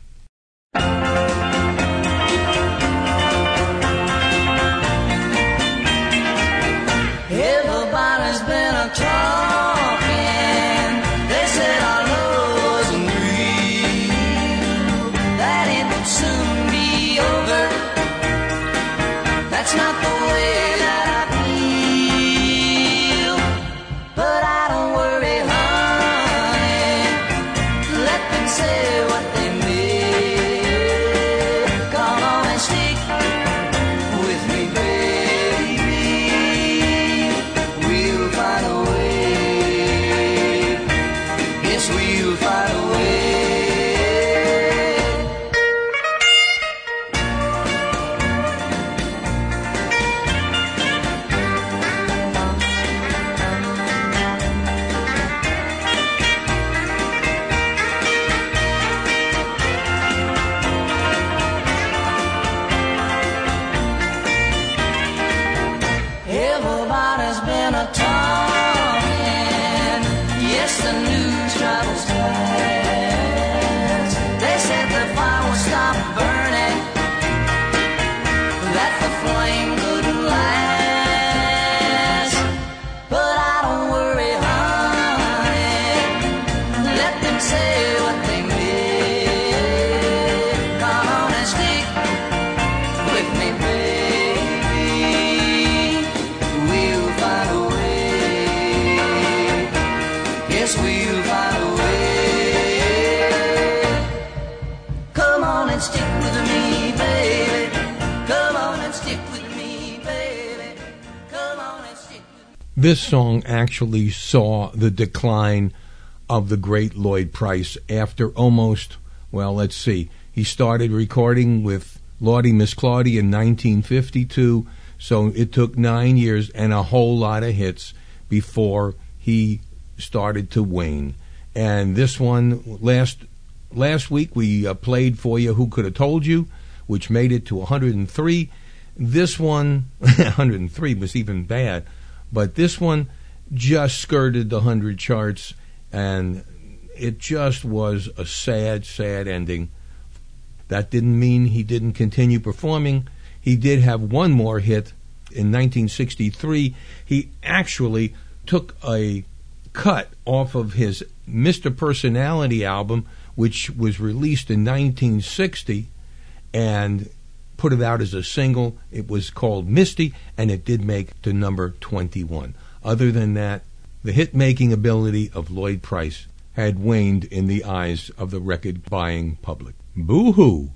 This song actually saw the decline of the great Lloyd Price after almost, well, let's see, he started recording with Lawdy Miss Clawdy in 1952, so it took nine years and a whole lot of hits before he started to wane. And this one, last last week we uh, played for you Who Could Have Told You, which made it to 103. This one, 103 was even bad, but this one just skirted the 100 charts, and it just was a sad, sad ending. That didn't mean he didn't continue performing. He did have one more hit in 1963. He actually took a cut off of his Mr. Personality album, which was released in 1960, and put it out as a single. It was called Misty, and it did make to number 21. Other than that, the hit making ability of Lloyd Price had waned in the eyes of the record buying public. Boo hoo!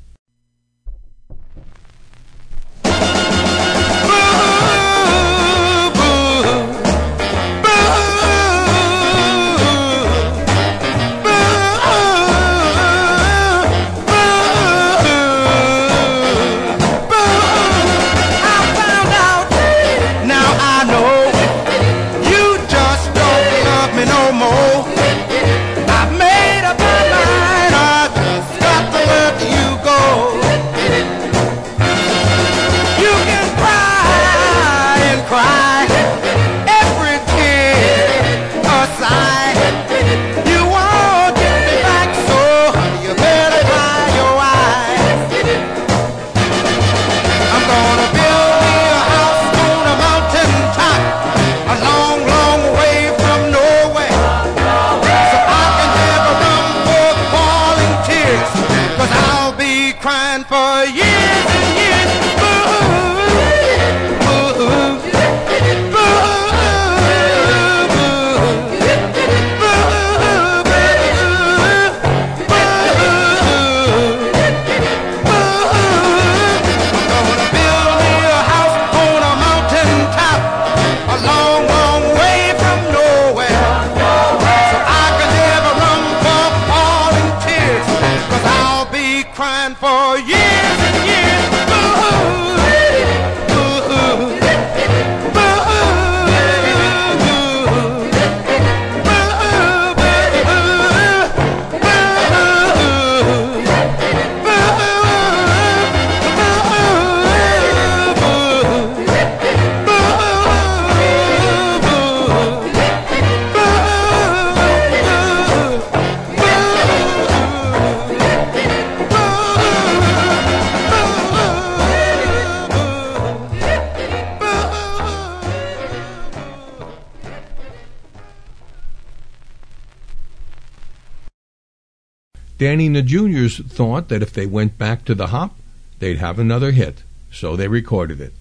Danny and the juniors thought that if they went back to the hop, they'd have another hit, so they recorded it.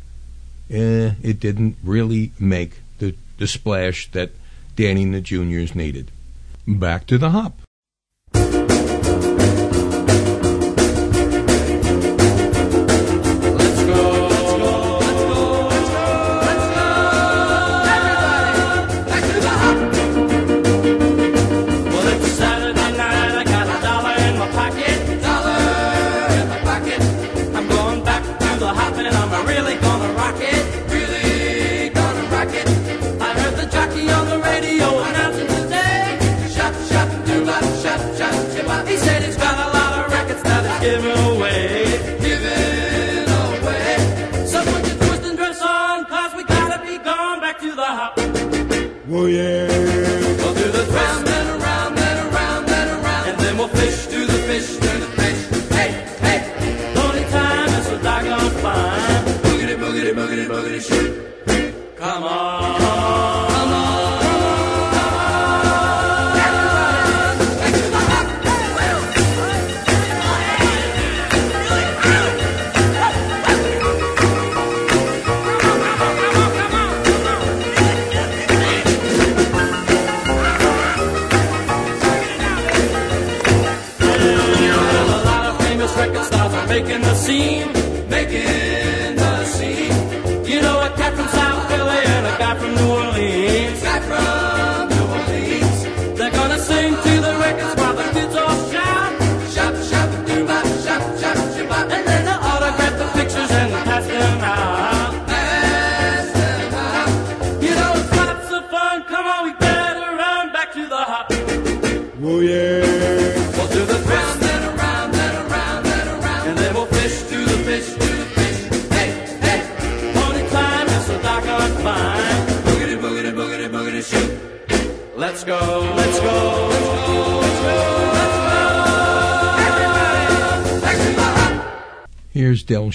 Eh, it didn't really make the, the splash that Danny and the juniors needed. Back to the hop.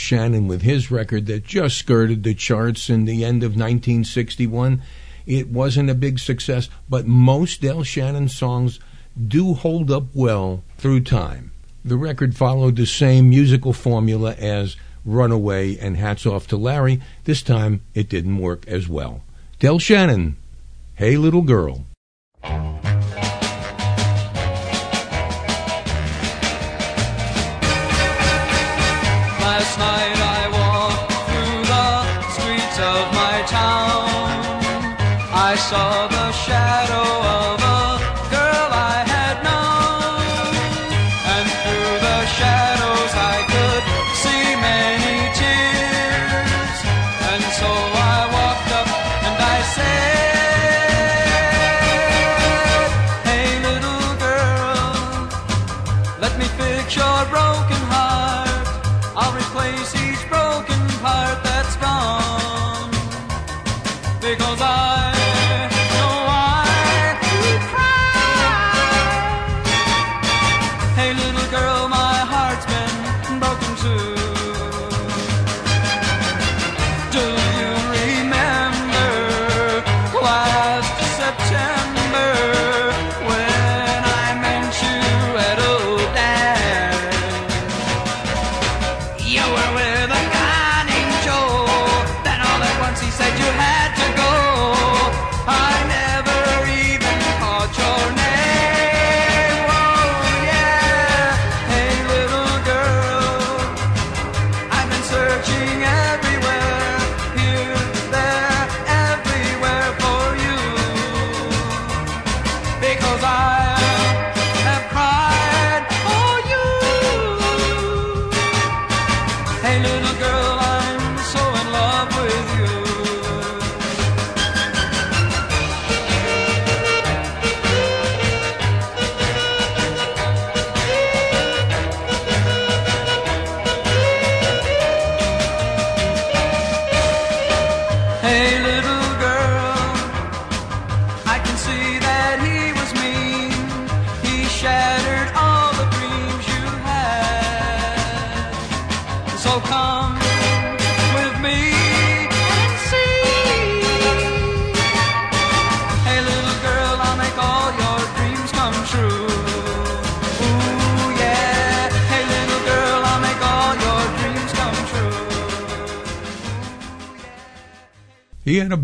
Shannon with his record that just skirted the charts in the end of 1961. It wasn't a big success, but most Del Shannon songs do hold up well through time. The record followed the same musical formula as Runaway and Hats Off to Larry. This time it didn't work as well. Del Shannon, Hey Little Girl. saw the shadow.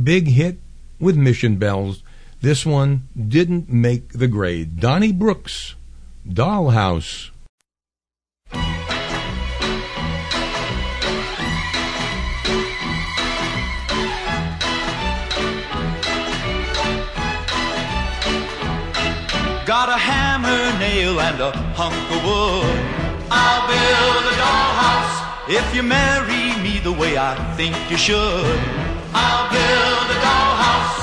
Big hit with Mission Bells. This one didn't make the grade. Donnie Brooks, Dollhouse. Got a hammer, nail, and a hunk of wood. I'll build a dollhouse if you marry me the way I think you should. I'll build a dollhouse,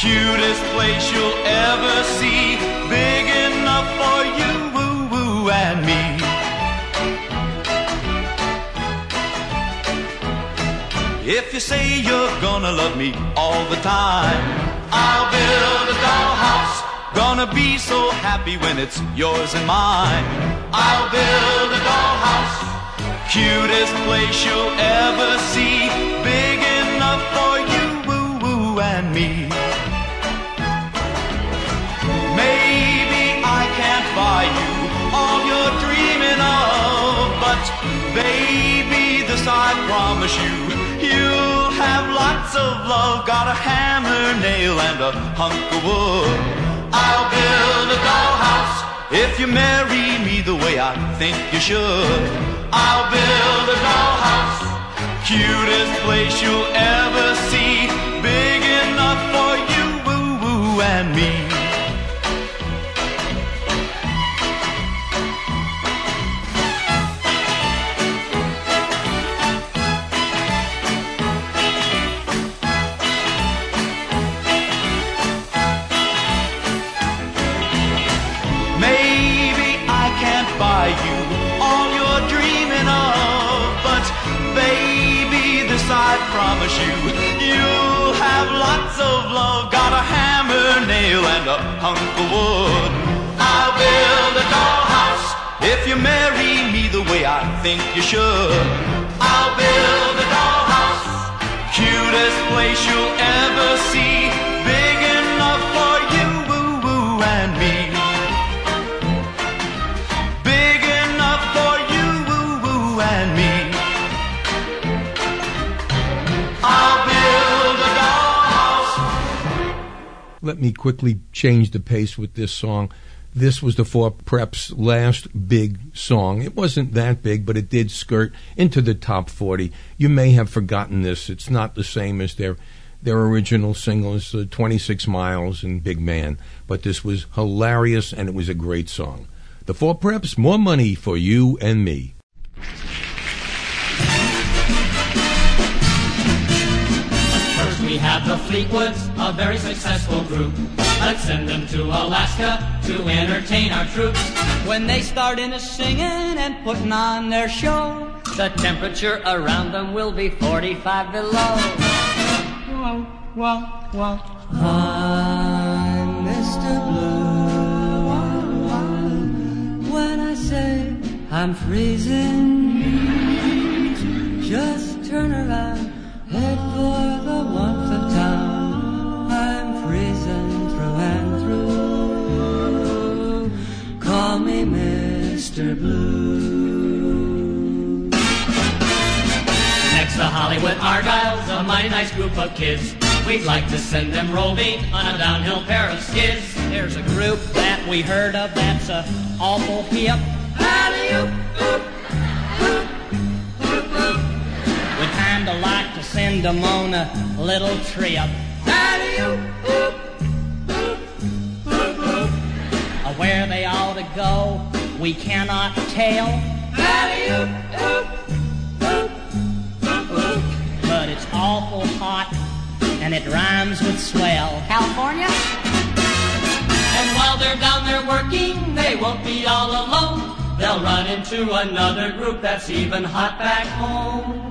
cutest place you'll ever see, big enough for you, and me. If you say you're gonna love me all the time, I'll build a dollhouse. Gonna be so happy when it's yours and mine. I'll build a dollhouse, cutest place you'll ever see, and me. Maybe I can't buy you all you're dreaming of, but baby, this I promise you, you'll have lots of love. Got a hammer, nail, and a hunk of wood. I'll build a dollhouse if you marry me the way I think you should. I'll build a dollhouse, cutest place you'll ever see, big and me. Nail, and a hunk of wood. I'll build a dollhouse if you marry me the way I think you should. I'll build a dollhouse, cutest place you'll ever see, Let me quickly change the pace with this song. This was the Four Preps' last big song. It wasn't that big, but it did skirt into the top 40. You may have forgotten this. It's not the same as their their original singles, uh, 26 Miles and Big Man, but this was hilarious and it was a great song. The Four Preps, more money for you and me. We have the Fleetwoods, a very successful group. Let's send them to Alaska to entertain our troops. When they start in a singing and putting on their show, The temperature around them will be 45 below. Whoa, whoa, whoa. I'm Mr. Blue. When I say I'm freezing, just turn around, head for the warmth Mr. Blue. Next to Hollywood Argyle's a mighty nice group of kids. We'd like to send them roving on a downhill pair of skids. There's a group that we heard of that's a awful hip. We'd kinda like to send them on a little trip. Alley-oop, where they ought to go, we cannot tell. But it's awful hot and it rhymes with swell. California? And while they're down there working, they won't be all alone. They'll run into another group that's even hot back home.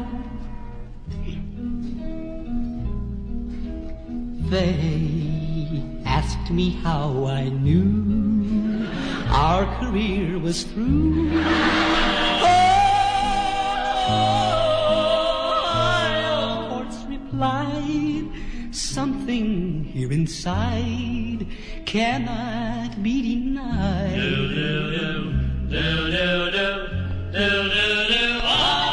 They asked me how I knew our career was through. Oh, Ports replied, something here inside cannot be denied. Do, do, do, do, do, do, do, do, do. Ah,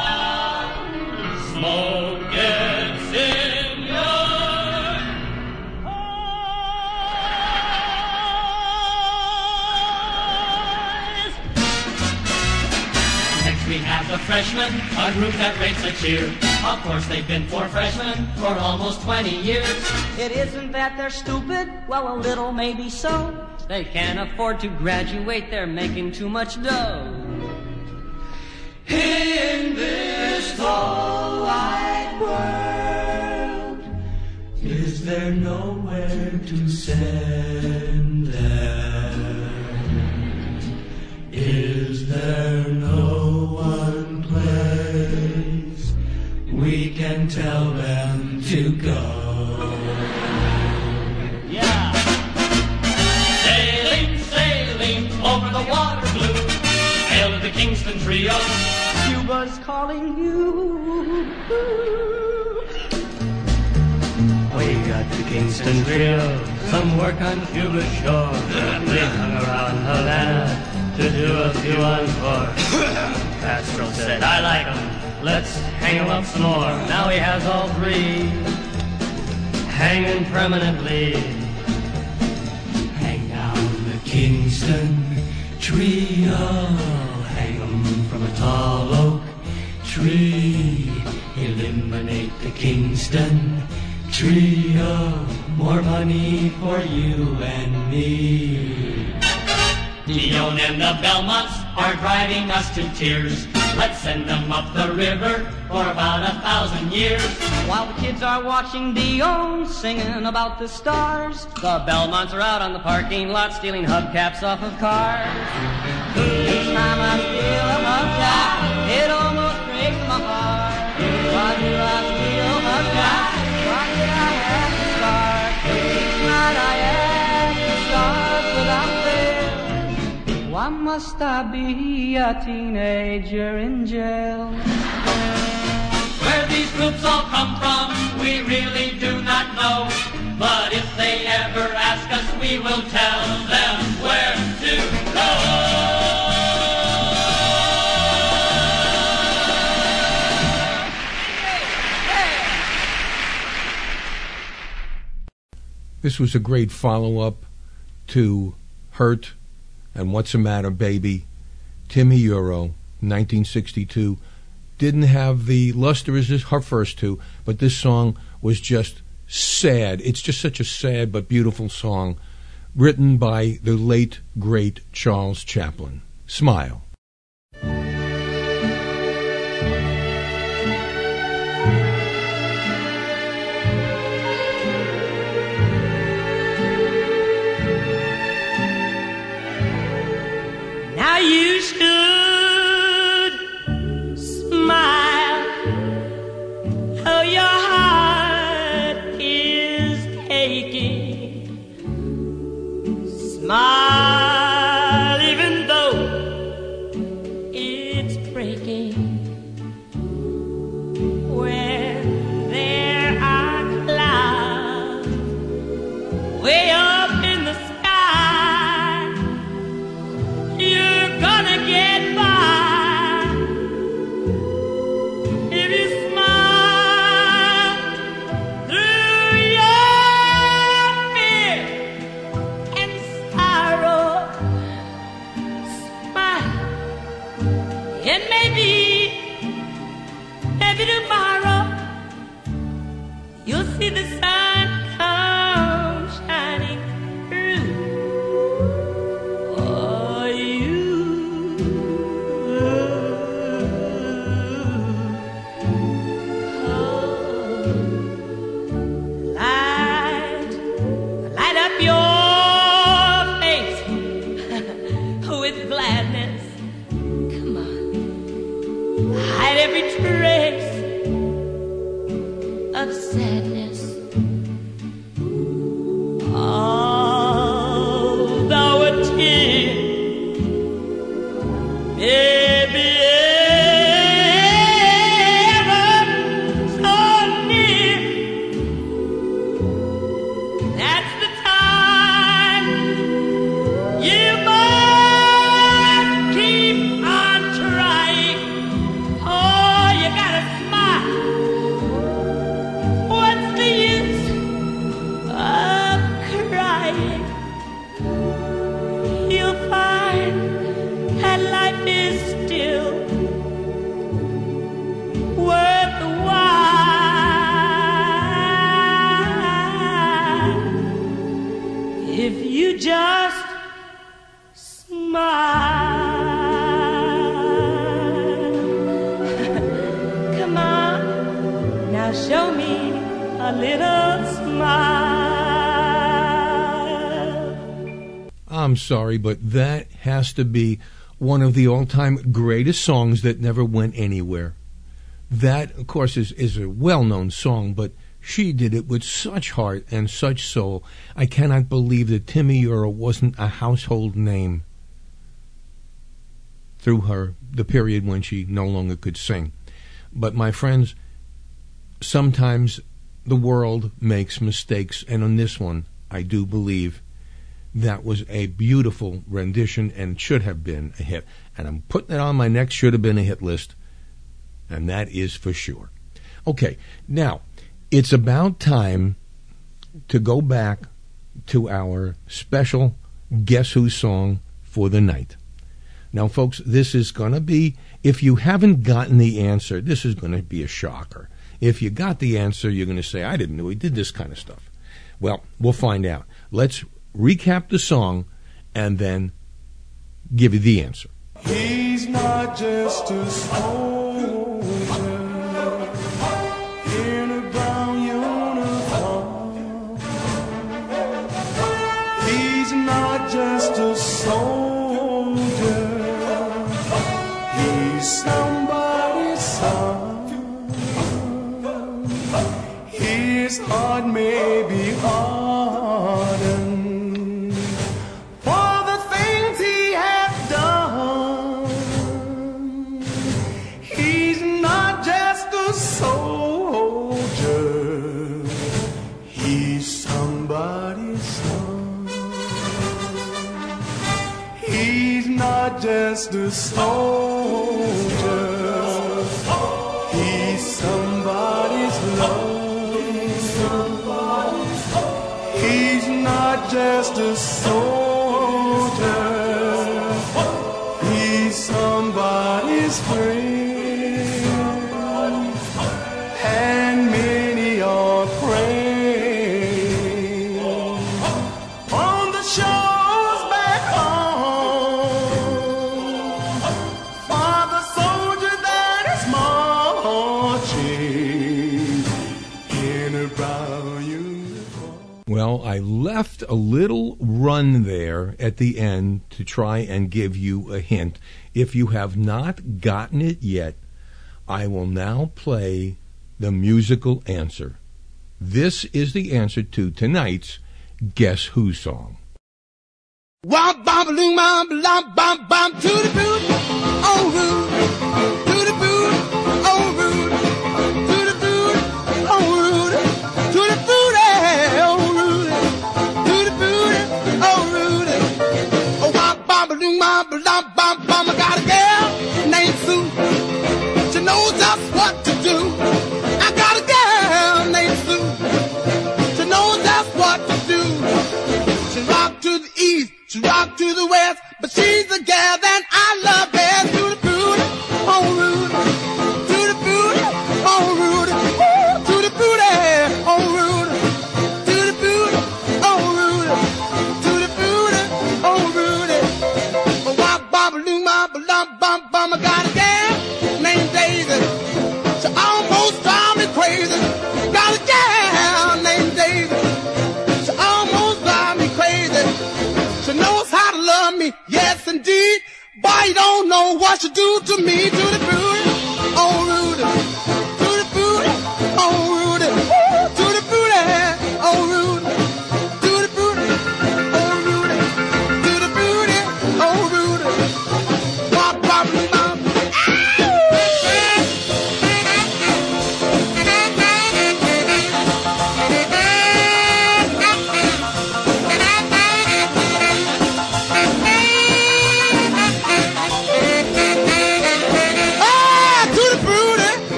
freshmen, a group that rates a cheer. Of course they've been four freshmen for almost 20 years. It isn't that they're stupid, well, a little maybe so. They can't afford to graduate, they're making too much dough. In this tall wide world, Is there nowhere to send them? Is there no we tell them to go? Yeah. Sailing, sailing over the water blue. Hail to the Kingston Trio. Cuba's calling you. We got the Kingston Trio. Some work on Cuba shore. We hung around Havana to do a few encores. Castro said, I like 'em. Let's hang 'em up some more. Now he has all three hanging permanently. Hang down the Kingston trio, hang 'em from a tall oak tree. Eliminate the Kingston trio, oh, more money for you and me. Dion and the Belmonts are driving us to tears. Let's send them up the river for about a thousand years. While the kids are watching Dion singing about the stars, the Belmonts are out on the parking lot stealing hubcaps off of cars. Each time must I be a teenager in jail? Where these groups all come from, we really do not know. But if they ever ask us, we will tell them where to go. This was a great follow up to Hurt and What's the Matter, Baby. Timi Yuro, 1962. Didn't have the luster as this, her first two, but this song was just sad. It's just such a sad but beautiful song, written by the late, great Charles Chaplin. Smile. Just smile. Come on, now show me a little smile. I'm sorry, but that has to be one of the all-time greatest songs that never went anywhere. That, of course, is, is a well-known song, but she did it with such heart and such soul. I cannot believe that Timi Yuro wasn't a household name through her the period when she no longer could sing. But my friends, sometimes the world makes mistakes, and on this one, I do believe that was a beautiful rendition and should have been a hit. And I'm putting it on my next should have been a hit list, and that is for sure. Okay, now it's about time to go back to our special Guess Who song for the night. Now, folks, this is going to be, if you haven't gotten the answer, this is going to be a shocker. If you got the answer, you're going to say, I didn't know he did this kind of stuff. Well, we'll find out. Let's recap the song and then give you the answer. He's not just a soldier just a soldier. He's somebody's son. His heart may be hardened just a soldier, he's somebody's love. He's not just a soldier, I left a little run there at the end to try and give you a hint. If you have not gotten it yet, I will now play the musical answer. This is the answer to tonight's Guess Who song. Womp bom loom to the boot, oh she's the gal that I love best.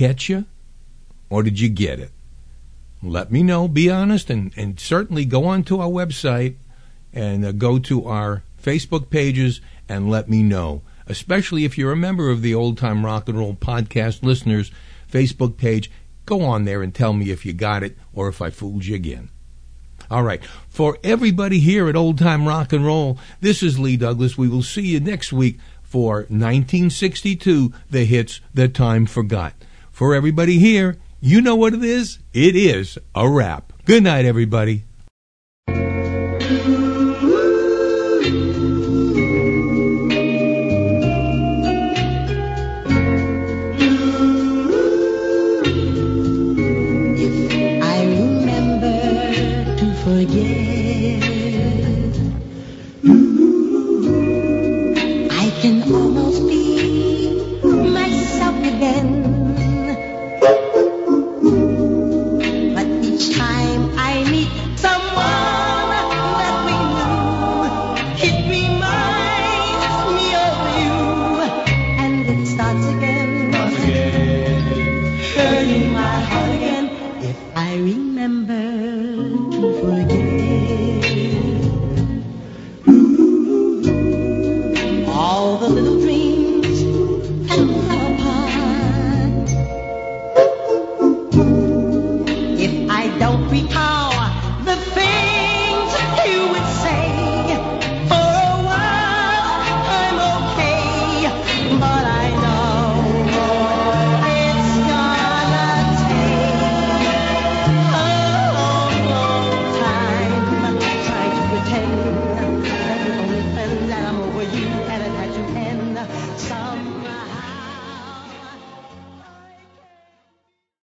Catch you? Or did you get it? Let me know. Be honest and, and certainly go onto our website and uh, go to our Facebook pages and let me know. Especially if you're a member of the Old Time Rock and Roll Podcast Listeners Facebook page. Go on there and tell me if you got it or if I fooled you again. All right. For everybody here at Old Time Rock and Roll, this is Lee Douglas. We will see you next week for 1962, the hits that time forgot. For everybody here, you know what it is? It is a wrap. Good night, everybody.